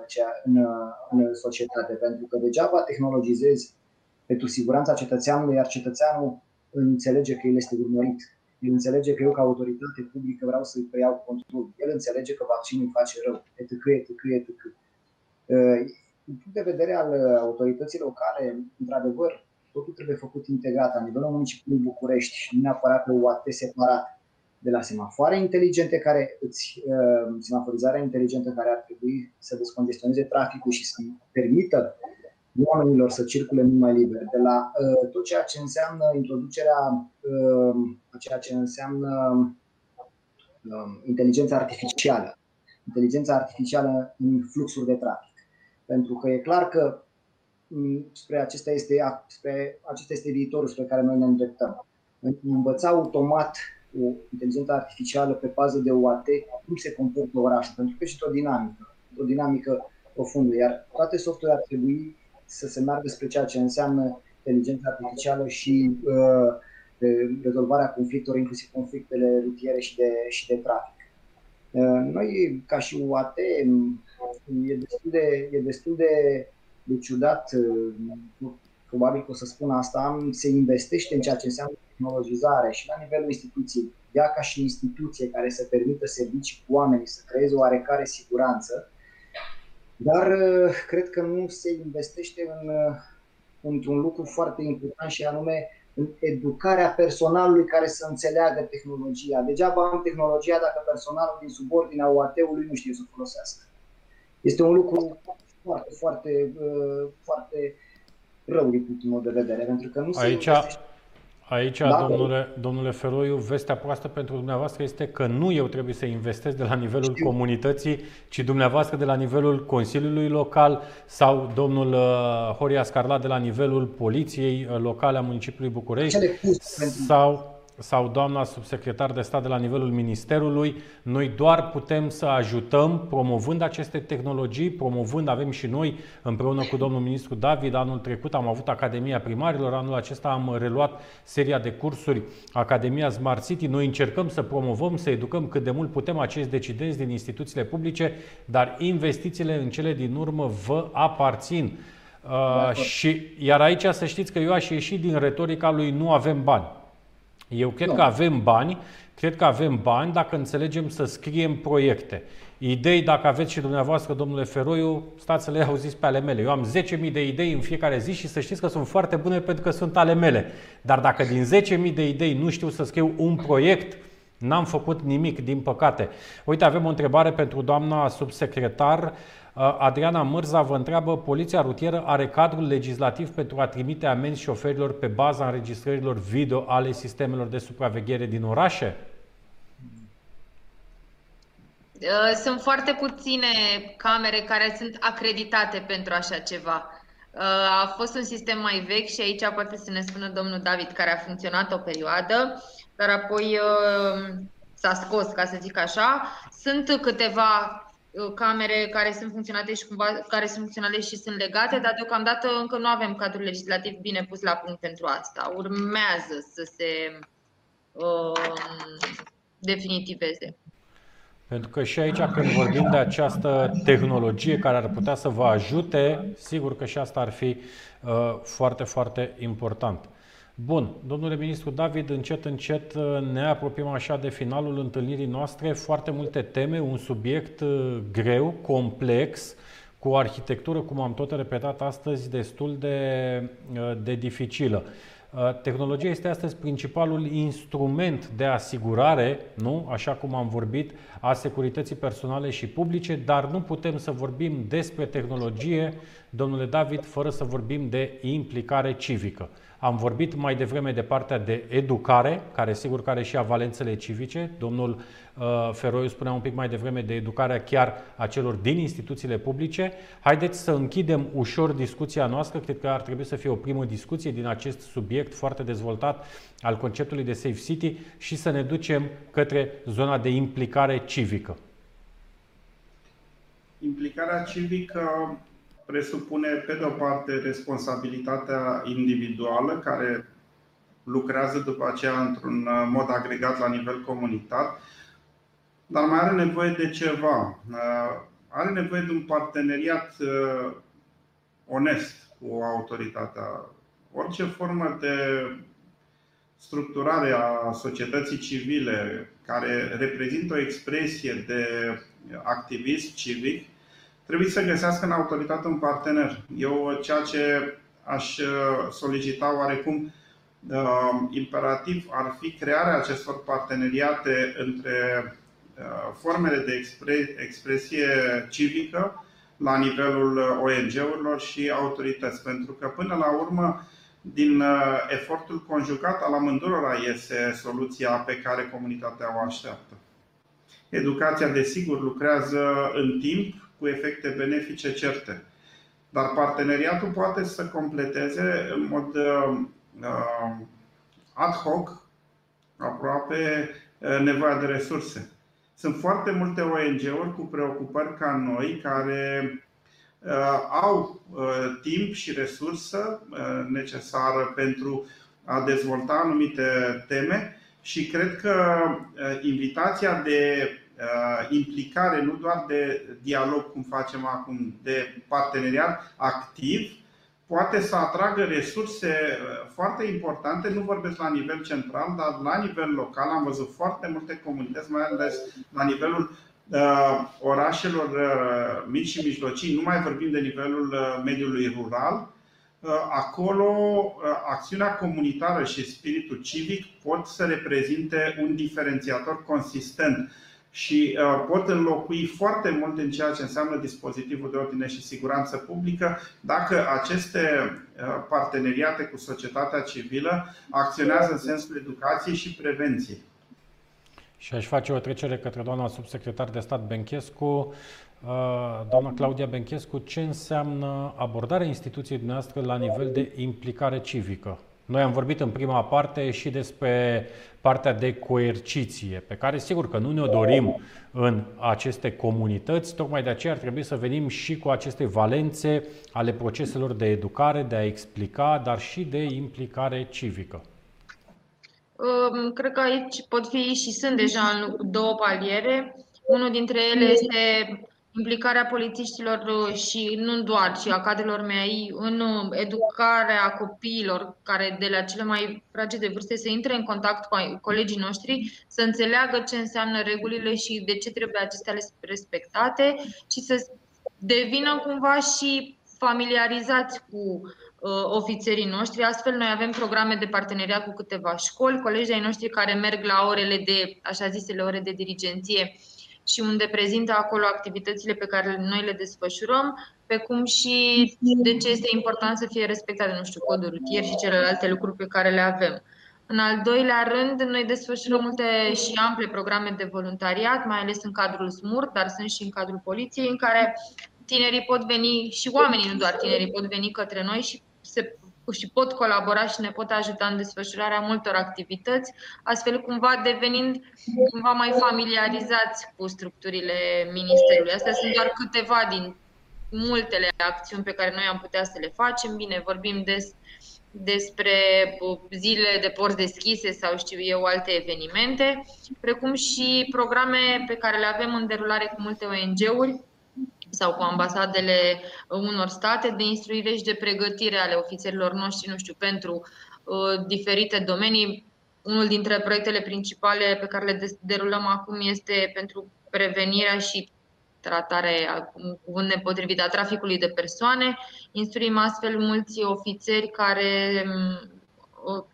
în, în societate. Pentru că degeaba tehnologizezi pentru siguranța cetățeanului, iar cetățeanul înțelege că el este urmărit. El înțelege că eu, ca autoritate publică, vreau să-i preiau control. El înțelege că vaccinul face rău, etc., etc., etc. Din punct de vedere al autorității locale, într-adevăr, totul trebuie făcut integrat la nivelul municipiului București și nu neapărat pe UAT separat de la semafoare inteligente care îți, uh, semaforizarea inteligentă care ar trebui să descongestioneze traficul și să permită oamenilor să circule mult mai liber, de la uh, tot ceea ce înseamnă introducerea uh, a ceea ce înseamnă uh, inteligența artificială, inteligența artificială în fluxuri de trafic. Pentru că e clar că Mm, spre acesta este, spre, acesta este viitorul spre care noi ne îndreptăm. Învăța automat o inteligență artificială pe bază de UAT cum se comportă orașul, pentru că și o dinamică, o dinamică profundă, iar toate softurile ar trebui să se meargă spre ceea ce înseamnă inteligența artificială și uh, rezolvarea conflictelor, inclusiv conflictele rutiere și de, și de trafic. Uh, noi, ca și UAT, e destul de, e destul de de ciudat, uh, probabil că o să spun asta, se investește în ceea ce înseamnă tehnologizare și la nivelul instituției. Ea ca și instituție care să permită servicii cu oamenii, să creeze oarecare siguranță, dar uh, cred că nu se investește în, uh, într-un lucru foarte important și anume în educarea personalului care să înțeleagă tehnologia. Degeaba am tehnologia dacă personalul din subordinea UAT-ului nu știe să o folosească. Este un lucru foarte, foarte, uh, foarte rău din punctul meu de vedere, pentru că nu se Aici, Aici, da, domnule, domnule Feroiu, vestea proastă pentru dumneavoastră este că nu eu trebuie să investesc de la nivelul știu. comunității, ci dumneavoastră de la nivelul Consiliului Local sau domnul uh, Horia Scarla de la nivelul Poliției uh, Locale a Municipiului București sau sau doamna subsecretar de stat de la nivelul Ministerului, noi doar putem să ajutăm promovând aceste tehnologii, promovând, avem și noi împreună cu domnul ministru David, anul trecut am avut Academia Primarilor, anul acesta am reluat seria de cursuri Academia Smart City. Noi încercăm să promovăm, să educăm cât de mult putem acești decidenți din instituțiile publice, dar investițiile în cele din urmă vă aparțin. Uh, și, iar aici să știți că eu aș ieși din retorica lui nu avem bani. Eu cred că avem bani, cred că avem bani dacă înțelegem să scriem proiecte. Idei, dacă aveți și dumneavoastră, domnule Feroiu, stați să le auziți pe ale mele. Eu am 10.000 de idei în fiecare zi și să știți că sunt foarte bune pentru că sunt ale mele. Dar dacă din 10.000 de idei nu știu să scriu un proiect, N-am făcut nimic, din păcate. Uite, avem o întrebare pentru doamna subsecretar. Uh, Adriana Mărza vă întreabă, Poliția Rutieră are cadrul legislativ pentru a trimite amenzi șoferilor pe baza înregistrărilor video ale sistemelor de supraveghere din orașe? Uh, sunt foarte puține camere care sunt acreditate pentru așa ceva. Uh, a fost un sistem mai vechi și aici poate să ne spună domnul David care a funcționat o perioadă dar apoi uh, s-a scos, ca să zic așa. Sunt câteva uh, camere care sunt funcționate și cumva, care sunt funcționale și sunt legate, dar deocamdată încă nu avem cadrul legislativ bine pus la punct pentru asta. Urmează să se uh, definitiveze. Pentru că și aici, când vorbim de această tehnologie care ar putea să vă ajute, sigur că și asta ar fi uh, foarte, foarte important. Bun, domnule ministru David, încet, încet uh, ne apropiem așa de finalul întâlnirii noastre. Foarte multe teme, un subiect uh, greu, complex, cu o arhitectură, cum am tot repetat astăzi, destul de, uh, de dificilă. Tehnologia este astăzi principalul instrument de asigurare, nu, așa cum am vorbit, a securității personale și publice, dar nu putem să vorbim despre tehnologie, domnule David, fără să vorbim de implicare civică. Am vorbit mai devreme de partea de educare, care sigur că are și avalențele civice. Domnul uh, Feroiu spunea un pic mai devreme de educarea chiar a celor din instituțiile publice. Haideți să închidem ușor discuția noastră. Cred că ar trebui să fie o primă discuție din acest subiect foarte dezvoltat al conceptului de Safe City și să ne ducem către zona de implicare civică. Implicarea civică presupune, pe de o parte, responsabilitatea individuală, care lucrează după aceea într-un uh, mod agregat la nivel comunitar, dar mai are nevoie de ceva. Uh, are nevoie de un parteneriat uh, onest cu autoritatea. Orice formă de structurare a societății civile care reprezintă o expresie de activism civic trebuie să găsească în autoritate un partener. Eu ceea ce aș uh, solicita oarecum uh, imperativ ar fi crearea acestor parteneriate între uh, formele de expre- expresie civică la nivelul ONG-urilor și autorități. Pentru că până la urmă din efortul conjugat al amândurora iese soluția pe care comunitatea o așteaptă. Educația, desigur, lucrează în timp cu efecte benefice certe. Dar parteneriatul poate să completeze în mod uh, uh, ad hoc aproape uh, nevoia de resurse. Sunt foarte multe ONG-uri cu preocupări ca noi care au timp și resursă necesară pentru a dezvolta anumite teme și cred că invitația de Uh, implicare nu doar de dialog, cum facem acum, de parteneriat activ, poate să atragă resurse uh, foarte importante, nu vorbesc la nivel central, dar la nivel local. Am văzut foarte multe comunități, mai ales la nivelul uh, orașelor uh, mici și mijlocii, nu mai vorbim de nivelul uh, mediului rural, uh, acolo acțiunea comunitară și spiritul civic pot să reprezinte un diferențiator consistent și uh, pot înlocui foarte mult în ceea ce înseamnă dispozitivul de ordine și siguranță publică dacă aceste uh, parteneriate cu societatea civilă acționează în sensul educației și prevenției. Și aș face o trecere către doamna subsecretar de stat Benchescu. Uh, doamna Claudia Benchescu, ce înseamnă abordarea instituției dumneavoastră la nivel de implicare civică? Noi am vorbit în prima parte și despre partea de coerciție, pe care sigur că nu ne-o dorim în aceste comunități, tocmai de aceea ar trebui să venim și cu aceste valențe ale proceselor de educare, de a explica, dar și de implicare civică. Um, cred că aici pot fi și sunt deja în două paliere. Unul dintre ele este implicarea polițiștilor uh, și nu doar, ci a cadrelor mei în uh, educarea copiilor care de la cele mai fragede vârste să intre în contact cu colegii noștri, să înțeleagă ce înseamnă regulile și de ce trebuie acestea respectate și să devină cumva și familiarizați cu uh, ofițerii noștri. Astfel, noi avem programe de parteneriat cu câteva școli, colegi ai noștri care merg la orele de, așa zisele, ore de dirigenție și unde prezintă acolo activitățile pe care noi le desfășurăm, pe cum și de ce este important să fie respectate, nu știu, codul rutier și celelalte lucruri pe care le avem. În al doilea rând, noi desfășurăm multe și ample programe de voluntariat, mai ales în cadrul SMUR, dar sunt și în cadrul poliției, în care tinerii pot veni și oamenii, nu doar tinerii, pot veni către noi și se și pot colabora și ne pot ajuta în desfășurarea multor activități, astfel cumva devenind cumva mai familiarizați cu structurile Ministerului. Astea sunt doar câteva din multele acțiuni pe care noi am putea să le facem. Bine, vorbim des, despre uh, zile de porți deschise sau știu eu alte evenimente, precum și programe pe care le avem în derulare cu multe ONG-uri, sau cu ambasadele unor state de instruire și de pregătire ale ofițerilor noștri, nu știu, pentru uh, diferite domenii. Unul dintre proiectele principale pe care le derulăm acum este pentru prevenirea și tratarea, un cuvânt nepotrivit, a traficului de persoane. Instruim astfel mulți ofițeri care um,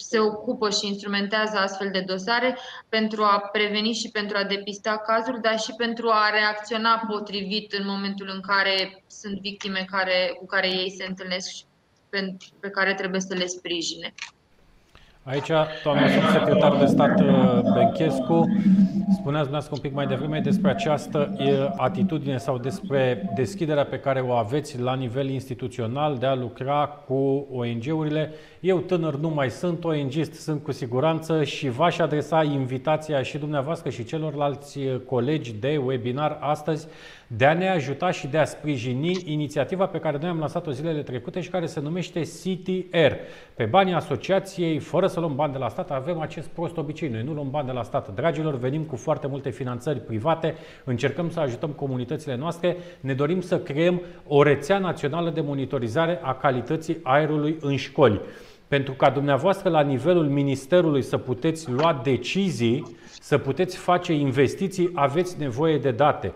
se ocupă și instrumentează astfel de dosare pentru a preveni și pentru a depista cazuri, dar și pentru a reacționa potrivit în momentul în care sunt victime care, cu care ei se întâlnesc și pe, pe care trebuie să le sprijine. Aici, doamna subsecretar de stat uh, Benchescu, spuneați dumneavoastră un pic mai devreme despre această atitudine sau despre deschiderea pe care o aveți la nivel instituțional de a lucra cu ONG-urile. Eu tânăr nu mai sunt, ONG-ist sunt cu siguranță și v-aș adresa invitația și dumneavoastră și celorlalți colegi de webinar astăzi de a ne ajuta și de a sprijini inițiativa pe care noi am lansat-o zilele trecute și care se numește City Air. Pe banii asociației, fără să luăm bani de la stat, avem acest prost obicei. Noi nu luăm bani de la stat. Dragilor, venim cu foarte multe finanțări private, încercăm să ajutăm comunitățile noastre, ne dorim să creăm o rețea națională de monitorizare a calității aerului în școli. Pentru ca dumneavoastră, la nivelul Ministerului, să puteți lua decizii, să puteți face investiții, aveți nevoie de date.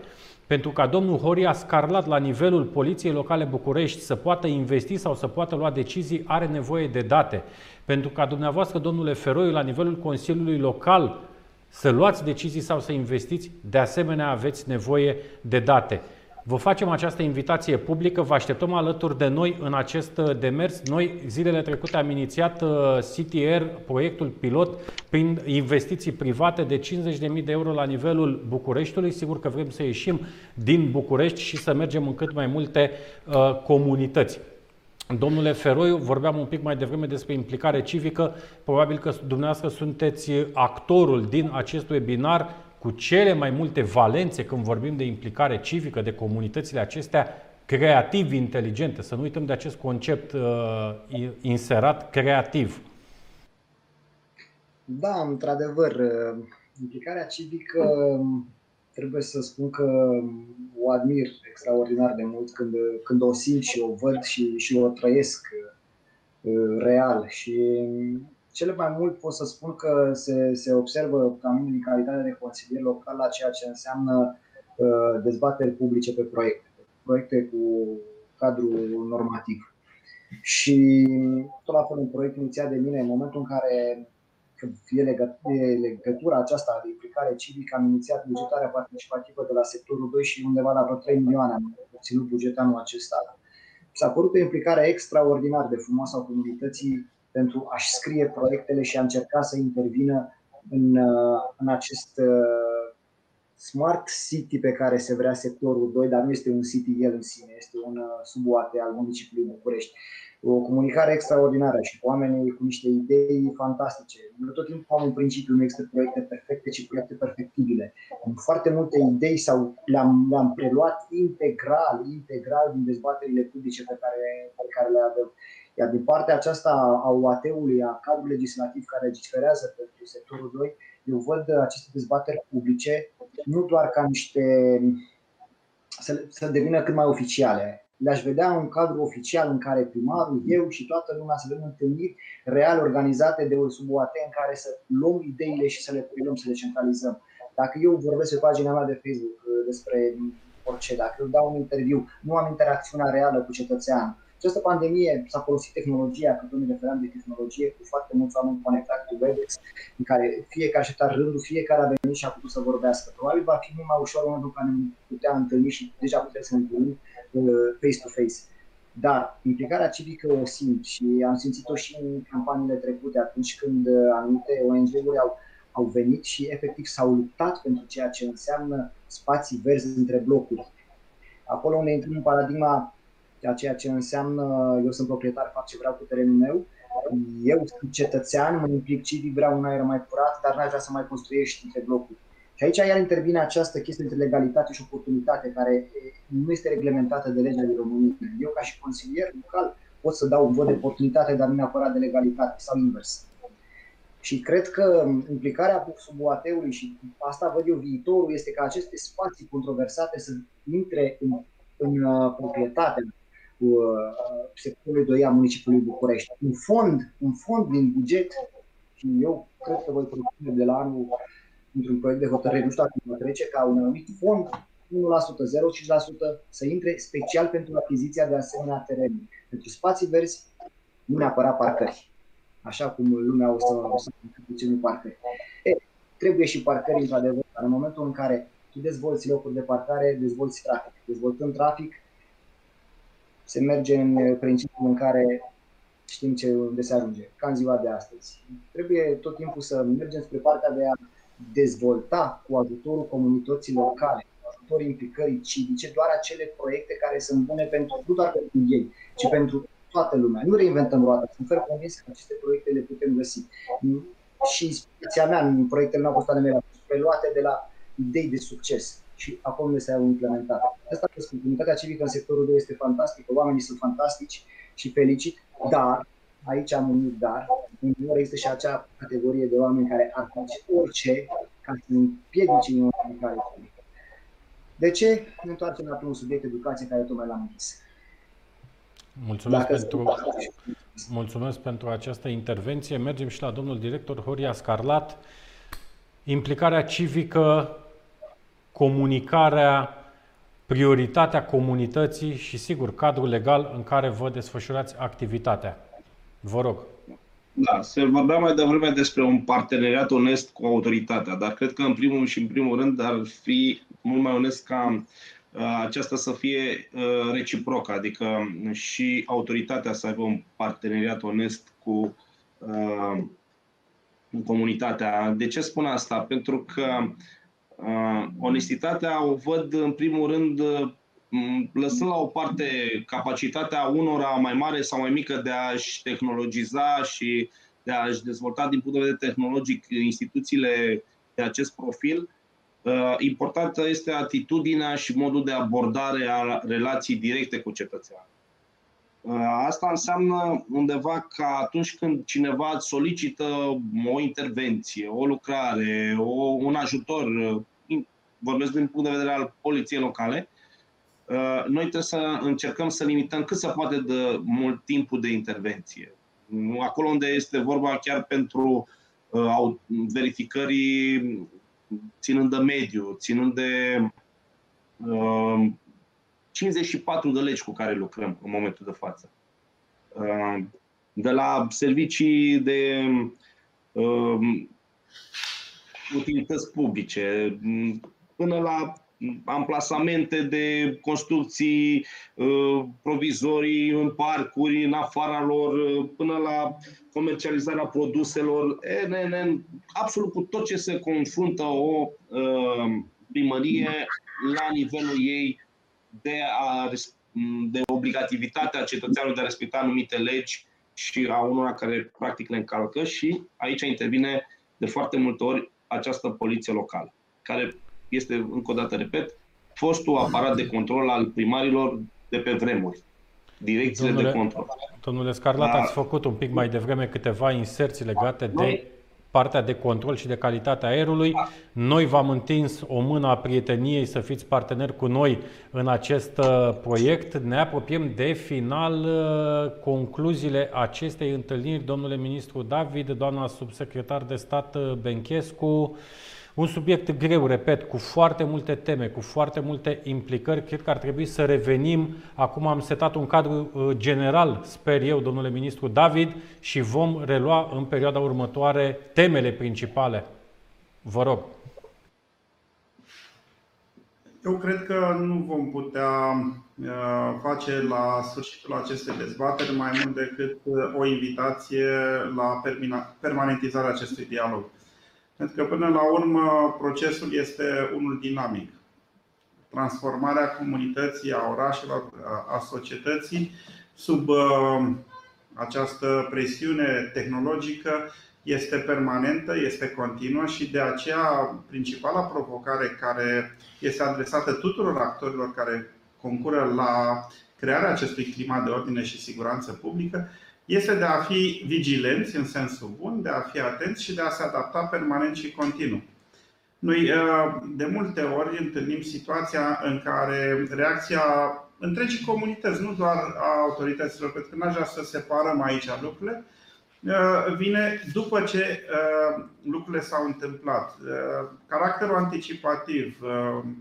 Pentru ca domnul Horia Scarlat, la nivelul Poliției Locale București, să poată investi sau să poată lua decizii, are nevoie de date. Pentru ca dumneavoastră, domnule Feroiu, la nivelul Consiliului Local, să luați decizii sau să investiți, de asemenea aveți nevoie de date. Vă facem această invitație publică, vă așteptăm alături de noi în acest uh, demers. Noi zilele trecute am inițiat uh, CTR, proiectul pilot, prin investiții private de 50.000 de euro la nivelul Bucureștiului. Sigur că vrem să ieșim din București și să mergem în cât mai multe uh, comunități. Domnule Feroiu, vorbeam un pic mai devreme despre implicare civică. Probabil că dumneavoastră sunteți actorul din acest webinar cu cele mai multe valențe când vorbim de implicare civică, de comunitățile acestea creativ inteligente. Să nu uităm de acest concept uh, inserat creativ. Da, într-adevăr, uh, implicarea civică trebuie să spun că o admir extraordinar de mult când, când o simt și o văd și, și o trăiesc uh, real. Și cele mai mult pot să spun că se, se observă ca mine în calitate de consilier local la ceea ce înseamnă uh, dezbateri publice pe proiecte, proiecte cu cadru normativ. Și tot la fel un proiect inițiat de mine în momentul în care când fie legătura aceasta de implicare civică, am inițiat bugetarea participativă de la sectorul 2 și undeva la vreo 3 milioane am obținut buget anul acesta. S-a părut o implicare extraordinar de frumoasă a comunității pentru a-și scrie proiectele și a încerca să intervină în, uh, în acest uh, smart city pe care se vrea sectorul 2, dar nu este un city el în sine, este un uh, suboate al municipiului București. O comunicare extraordinară și cu oamenii cu niște idei fantastice. Eu tot timpul am un principiu, nu există proiecte perfecte, ci proiecte perfectibile. Am foarte multe idei sau le-am, le-am preluat integral, integral din dezbaterile publice pe care, pe care le avem. Iar din partea aceasta a UAT-ului, a cadrului legislativ care legiferează pentru sectorul 2, eu văd aceste dezbateri publice nu doar ca niște să, să devină cât mai oficiale. Le-aș vedea un cadru oficial în care primarul, eu și toată lumea să avem întâlniri real organizate de sub OAT în care să luăm ideile și să le preluăm, să le centralizăm. Dacă eu vorbesc pe pagina mea de Facebook uh, despre orice, dacă eu dau un interviu, nu am interacțiunea reală cu cetățeanul, această pandemie s-a folosit tehnologia, că ne referam de tehnologie, cu foarte mulți oameni conectați cu WebEx, în care fiecare și rândul, fiecare a venit și a putut să vorbească. Probabil va fi mult mai ușor în momentul în care ne putea întâlni și deja putem să ne întâlnim uh, face-to-face. Dar implicarea civică o simt și am simțit-o și în campaniile trecute, atunci când uh, anumite ONG-uri au, au venit și efectiv s-au luptat pentru ceea ce înseamnă spații verzi între blocuri. Acolo unde intrăm în paradigma a ceea ce înseamnă eu sunt proprietar, fac ce vreau cu terenul meu, eu sunt cetățean, mă implic civic, vreau un aer mai curat, dar n-aș vrea să mai construiești între blocuri. Și aici iar intervine această chestie între legalitate și oportunitate, care nu este reglementată de legea din România. Eu, ca și consilier local, pot să dau un vot de oportunitate, dar nu neapărat de legalitate, sau invers. Și cred că implicarea sub ului și asta văd eu viitorul, este ca aceste spații controversate să intre în, în uh, proprietate, cu uh, sectorului 2 a municipiului București. Un fond, un fond din buget și eu cred că voi propune de la anul într-un proiect de hotărâre, nu știu dacă va trece, ca un anumit fond 1%, 0,5% să intre special pentru achiziția de asemenea terenuri, pentru spații verzi, nu neapărat parcări, așa cum lumea o să, o să puțin parcări. E, trebuie și parcări, într-adevăr, în momentul în care tu dezvolți locuri de parcare, dezvolți trafic. Dezvoltând trafic, se merge în uh, principiul în care știm ce, unde se ajunge, ca în ziua de astăzi. Trebuie tot timpul să mergem spre partea de a dezvolta cu ajutorul comunității locale, cu ajutorul implicării civice, doar acele proiecte care sunt bune pentru, nu doar pentru ei, ci pentru toată lumea. Nu reinventăm roata, sunt fer convins că aceste proiecte le putem găsi. Și inspirația mea în proiectele mele postale mele preluate de la idei de succes și acolo unde se au implementat. Asta că comunitatea civică în sectorul 2 este fantastică, oamenii sunt fantastici și felicit, dar, aici am un dar, uneori există și acea categorie de oameni care ar face orice ca să împiedice implicare civică. De ce? Ne întoarcem la primul subiect, educație, care tocmai l-am închis. Mulțumesc pentru, mulțumesc pentru această intervenție. Mergem și la domnul director Horia Scarlat. Implicarea civică comunicarea, prioritatea comunității și, sigur, cadrul legal în care vă desfășurați activitatea. Vă rog. Da, se vorbea mai devreme despre un parteneriat onest cu autoritatea, dar cred că în primul și în primul rând ar fi mult mai onest ca uh, aceasta să fie uh, reciprocă, adică și autoritatea să aibă un parteneriat onest cu uh, comunitatea. De ce spun asta? Pentru că Uh, onestitatea o văd în primul rând uh, lăsând la o parte capacitatea unora mai mare sau mai mică de a-și tehnologiza și de a-și dezvolta din punct de vedere tehnologic instituțiile de acest profil, uh, importantă este atitudinea și modul de abordare a relației directe cu cetățeanul. Asta înseamnă undeva că atunci când cineva solicită o intervenție, o lucrare, o, un ajutor, vorbesc din punct de vedere al poliției locale, noi trebuie să încercăm să limităm cât se poate de mult timpul de intervenție. Acolo unde este vorba chiar pentru verificării ținând de mediu, ținând de 54 de legi cu care lucrăm în momentul de față. Uh, de la servicii de um, utilități publice, până la amplasamente de construcții uh, provizorii în parcuri, în afara lor, uh, până la comercializarea produselor, NNN, absolut cu tot ce se confruntă o primărie la nivelul ei de, a, de obligativitatea cetățeanului de a respecta anumite legi și a unora care practic le încalcă și aici intervine de foarte multe ori această poliție locală, care este, încă o dată repet, fostul aparat de control al primarilor de pe vremuri, direcțiile domnule, de control. Domnule Scarlat, da. ați făcut un pic mai devreme câteva inserții legate de partea de control și de calitate a aerului. Noi v-am întins o mână a prieteniei să fiți parteneri cu noi în acest uh, proiect. Ne apropiem de final. Uh, concluziile acestei întâlniri, domnule ministru David, doamna subsecretar de stat uh, Benchescu, un subiect greu, repet, cu foarte multe teme, cu foarte multe implicări. Cred că ar trebui să revenim. Acum am setat un cadru uh, general, sper eu, domnule ministru David, și vom relua în perioada următoare temele principale. Vă rog. Eu cred că nu vom putea uh, face la sfârșitul acestei dezbateri mai mult decât uh, o invitație la permanentizarea acestui dialog. Pentru că până la urmă procesul este unul dinamic. Transformarea comunității, a orașelor, a societății sub uh, această presiune tehnologică este permanentă, este continuă și de aceea principala provocare care este adresată tuturor actorilor care concură la crearea acestui climat de ordine și siguranță publică este de a fi vigilenți în sensul bun, de a fi atenți și de a se adapta permanent și continuu. Noi uh, de multe ori întâlnim situația în care reacția întregii comunități, nu doar a autorităților, pentru că n-aș vrea să separăm aici lucrurile, uh, vine după ce uh, lucrurile s-au întâmplat. Caracterul anticipativ,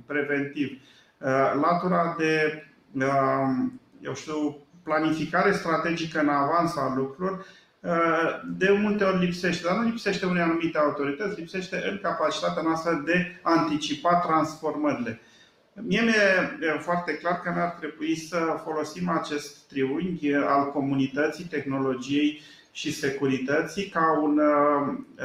preventiv, latura de, eu știu, planificare strategică în avans a lucrurilor, uh, de multe ori lipsește, dar nu lipsește unei anumite autorități, lipsește în capacitatea noastră de a anticipa transformările. Mie mi-e foarte clar că ne-ar trebui să folosim acest triunghi al comunității, tehnologiei și securității ca un uh,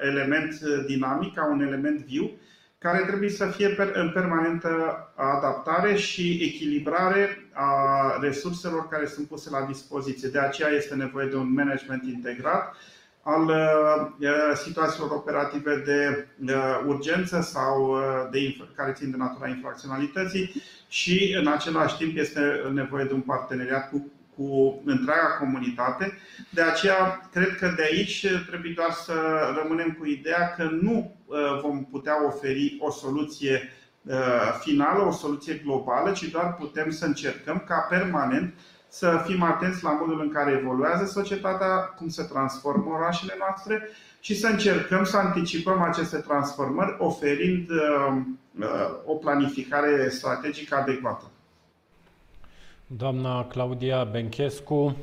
element dinamic, ca un element viu, care trebuie să fie în permanentă adaptare și echilibrare a resurselor care sunt puse la dispoziție. De aceea este nevoie de un management integrat al uh, situațiilor operative de uh, urgență sau uh, de, care țin de natura infracționalității și în același timp este nevoie de un parteneriat cu cu întreaga comunitate. De aceea, cred că de aici trebuie doar să rămânem cu ideea că nu uh, vom putea oferi o soluție uh, finală, o soluție globală, ci doar putem să încercăm ca permanent să fim atenți la modul în care evoluează societatea, cum se transformă orașele noastre și să încercăm să anticipăm aceste transformări oferind uh, o planificare strategică adecvată. Doamna Claudia Benchescu,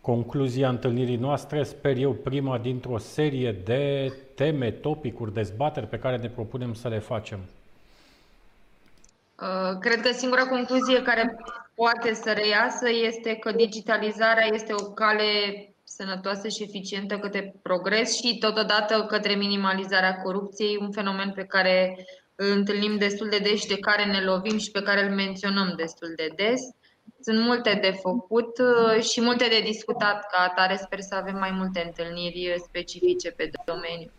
concluzia întâlnirii noastre, sper eu, prima dintr-o serie de teme, topicuri, dezbateri pe care ne propunem să le facem. Uh, cred că singura concluzie care poate să reiasă este că digitalizarea este o cale sănătoasă și eficientă către progres și totodată către minimalizarea corupției, un fenomen pe care îl întâlnim destul de des și de care ne lovim și pe care îl menționăm destul de des. Sunt multe de făcut uh, și multe de discutat ca atare. Sper să avem mai multe întâlniri specifice pe domeniu.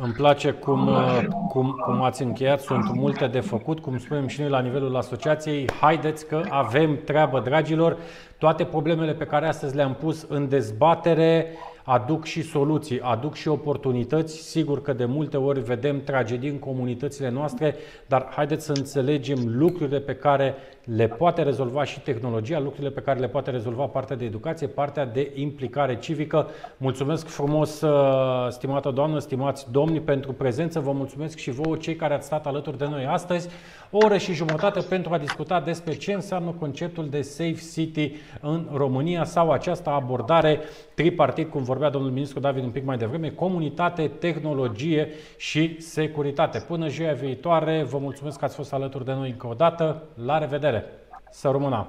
Îmi place cum, uh, cum, cum ați încheiat, sunt multe de făcut, cum spunem și noi la nivelul asociației. Haideți că avem treabă, dragilor. Toate problemele pe care astăzi le-am pus în dezbatere aduc și soluții, aduc și oportunități. Sigur că de multe ori vedem tragedii în comunitățile noastre, dar haideți să înțelegem lucrurile pe care le poate rezolva și tehnologia, lucrurile pe care le poate rezolva partea de educație, partea de implicare civică. Mulțumesc frumos, uh, stimată doamnă, stimați domni, pentru prezență. Vă mulțumesc și vouă, cei care ați stat alături de noi astăzi, o oră și jumătate pentru a discuta despre ce înseamnă conceptul de Safe City în România sau această abordare tripartit, cum vorbea domnul ministru David un pic mai devreme, comunitate, tehnologie și securitate. Până joia viitoare, vă mulțumesc că ați fost alături de noi încă o dată. La revedere! Să rămână!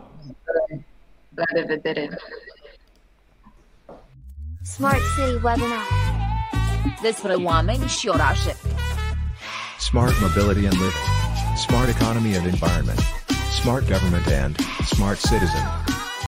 La revedere! Smart City Webinar Despre oameni și orașe Smart Mobility and Living Smart Economy and Environment Smart Government and Smart Citizen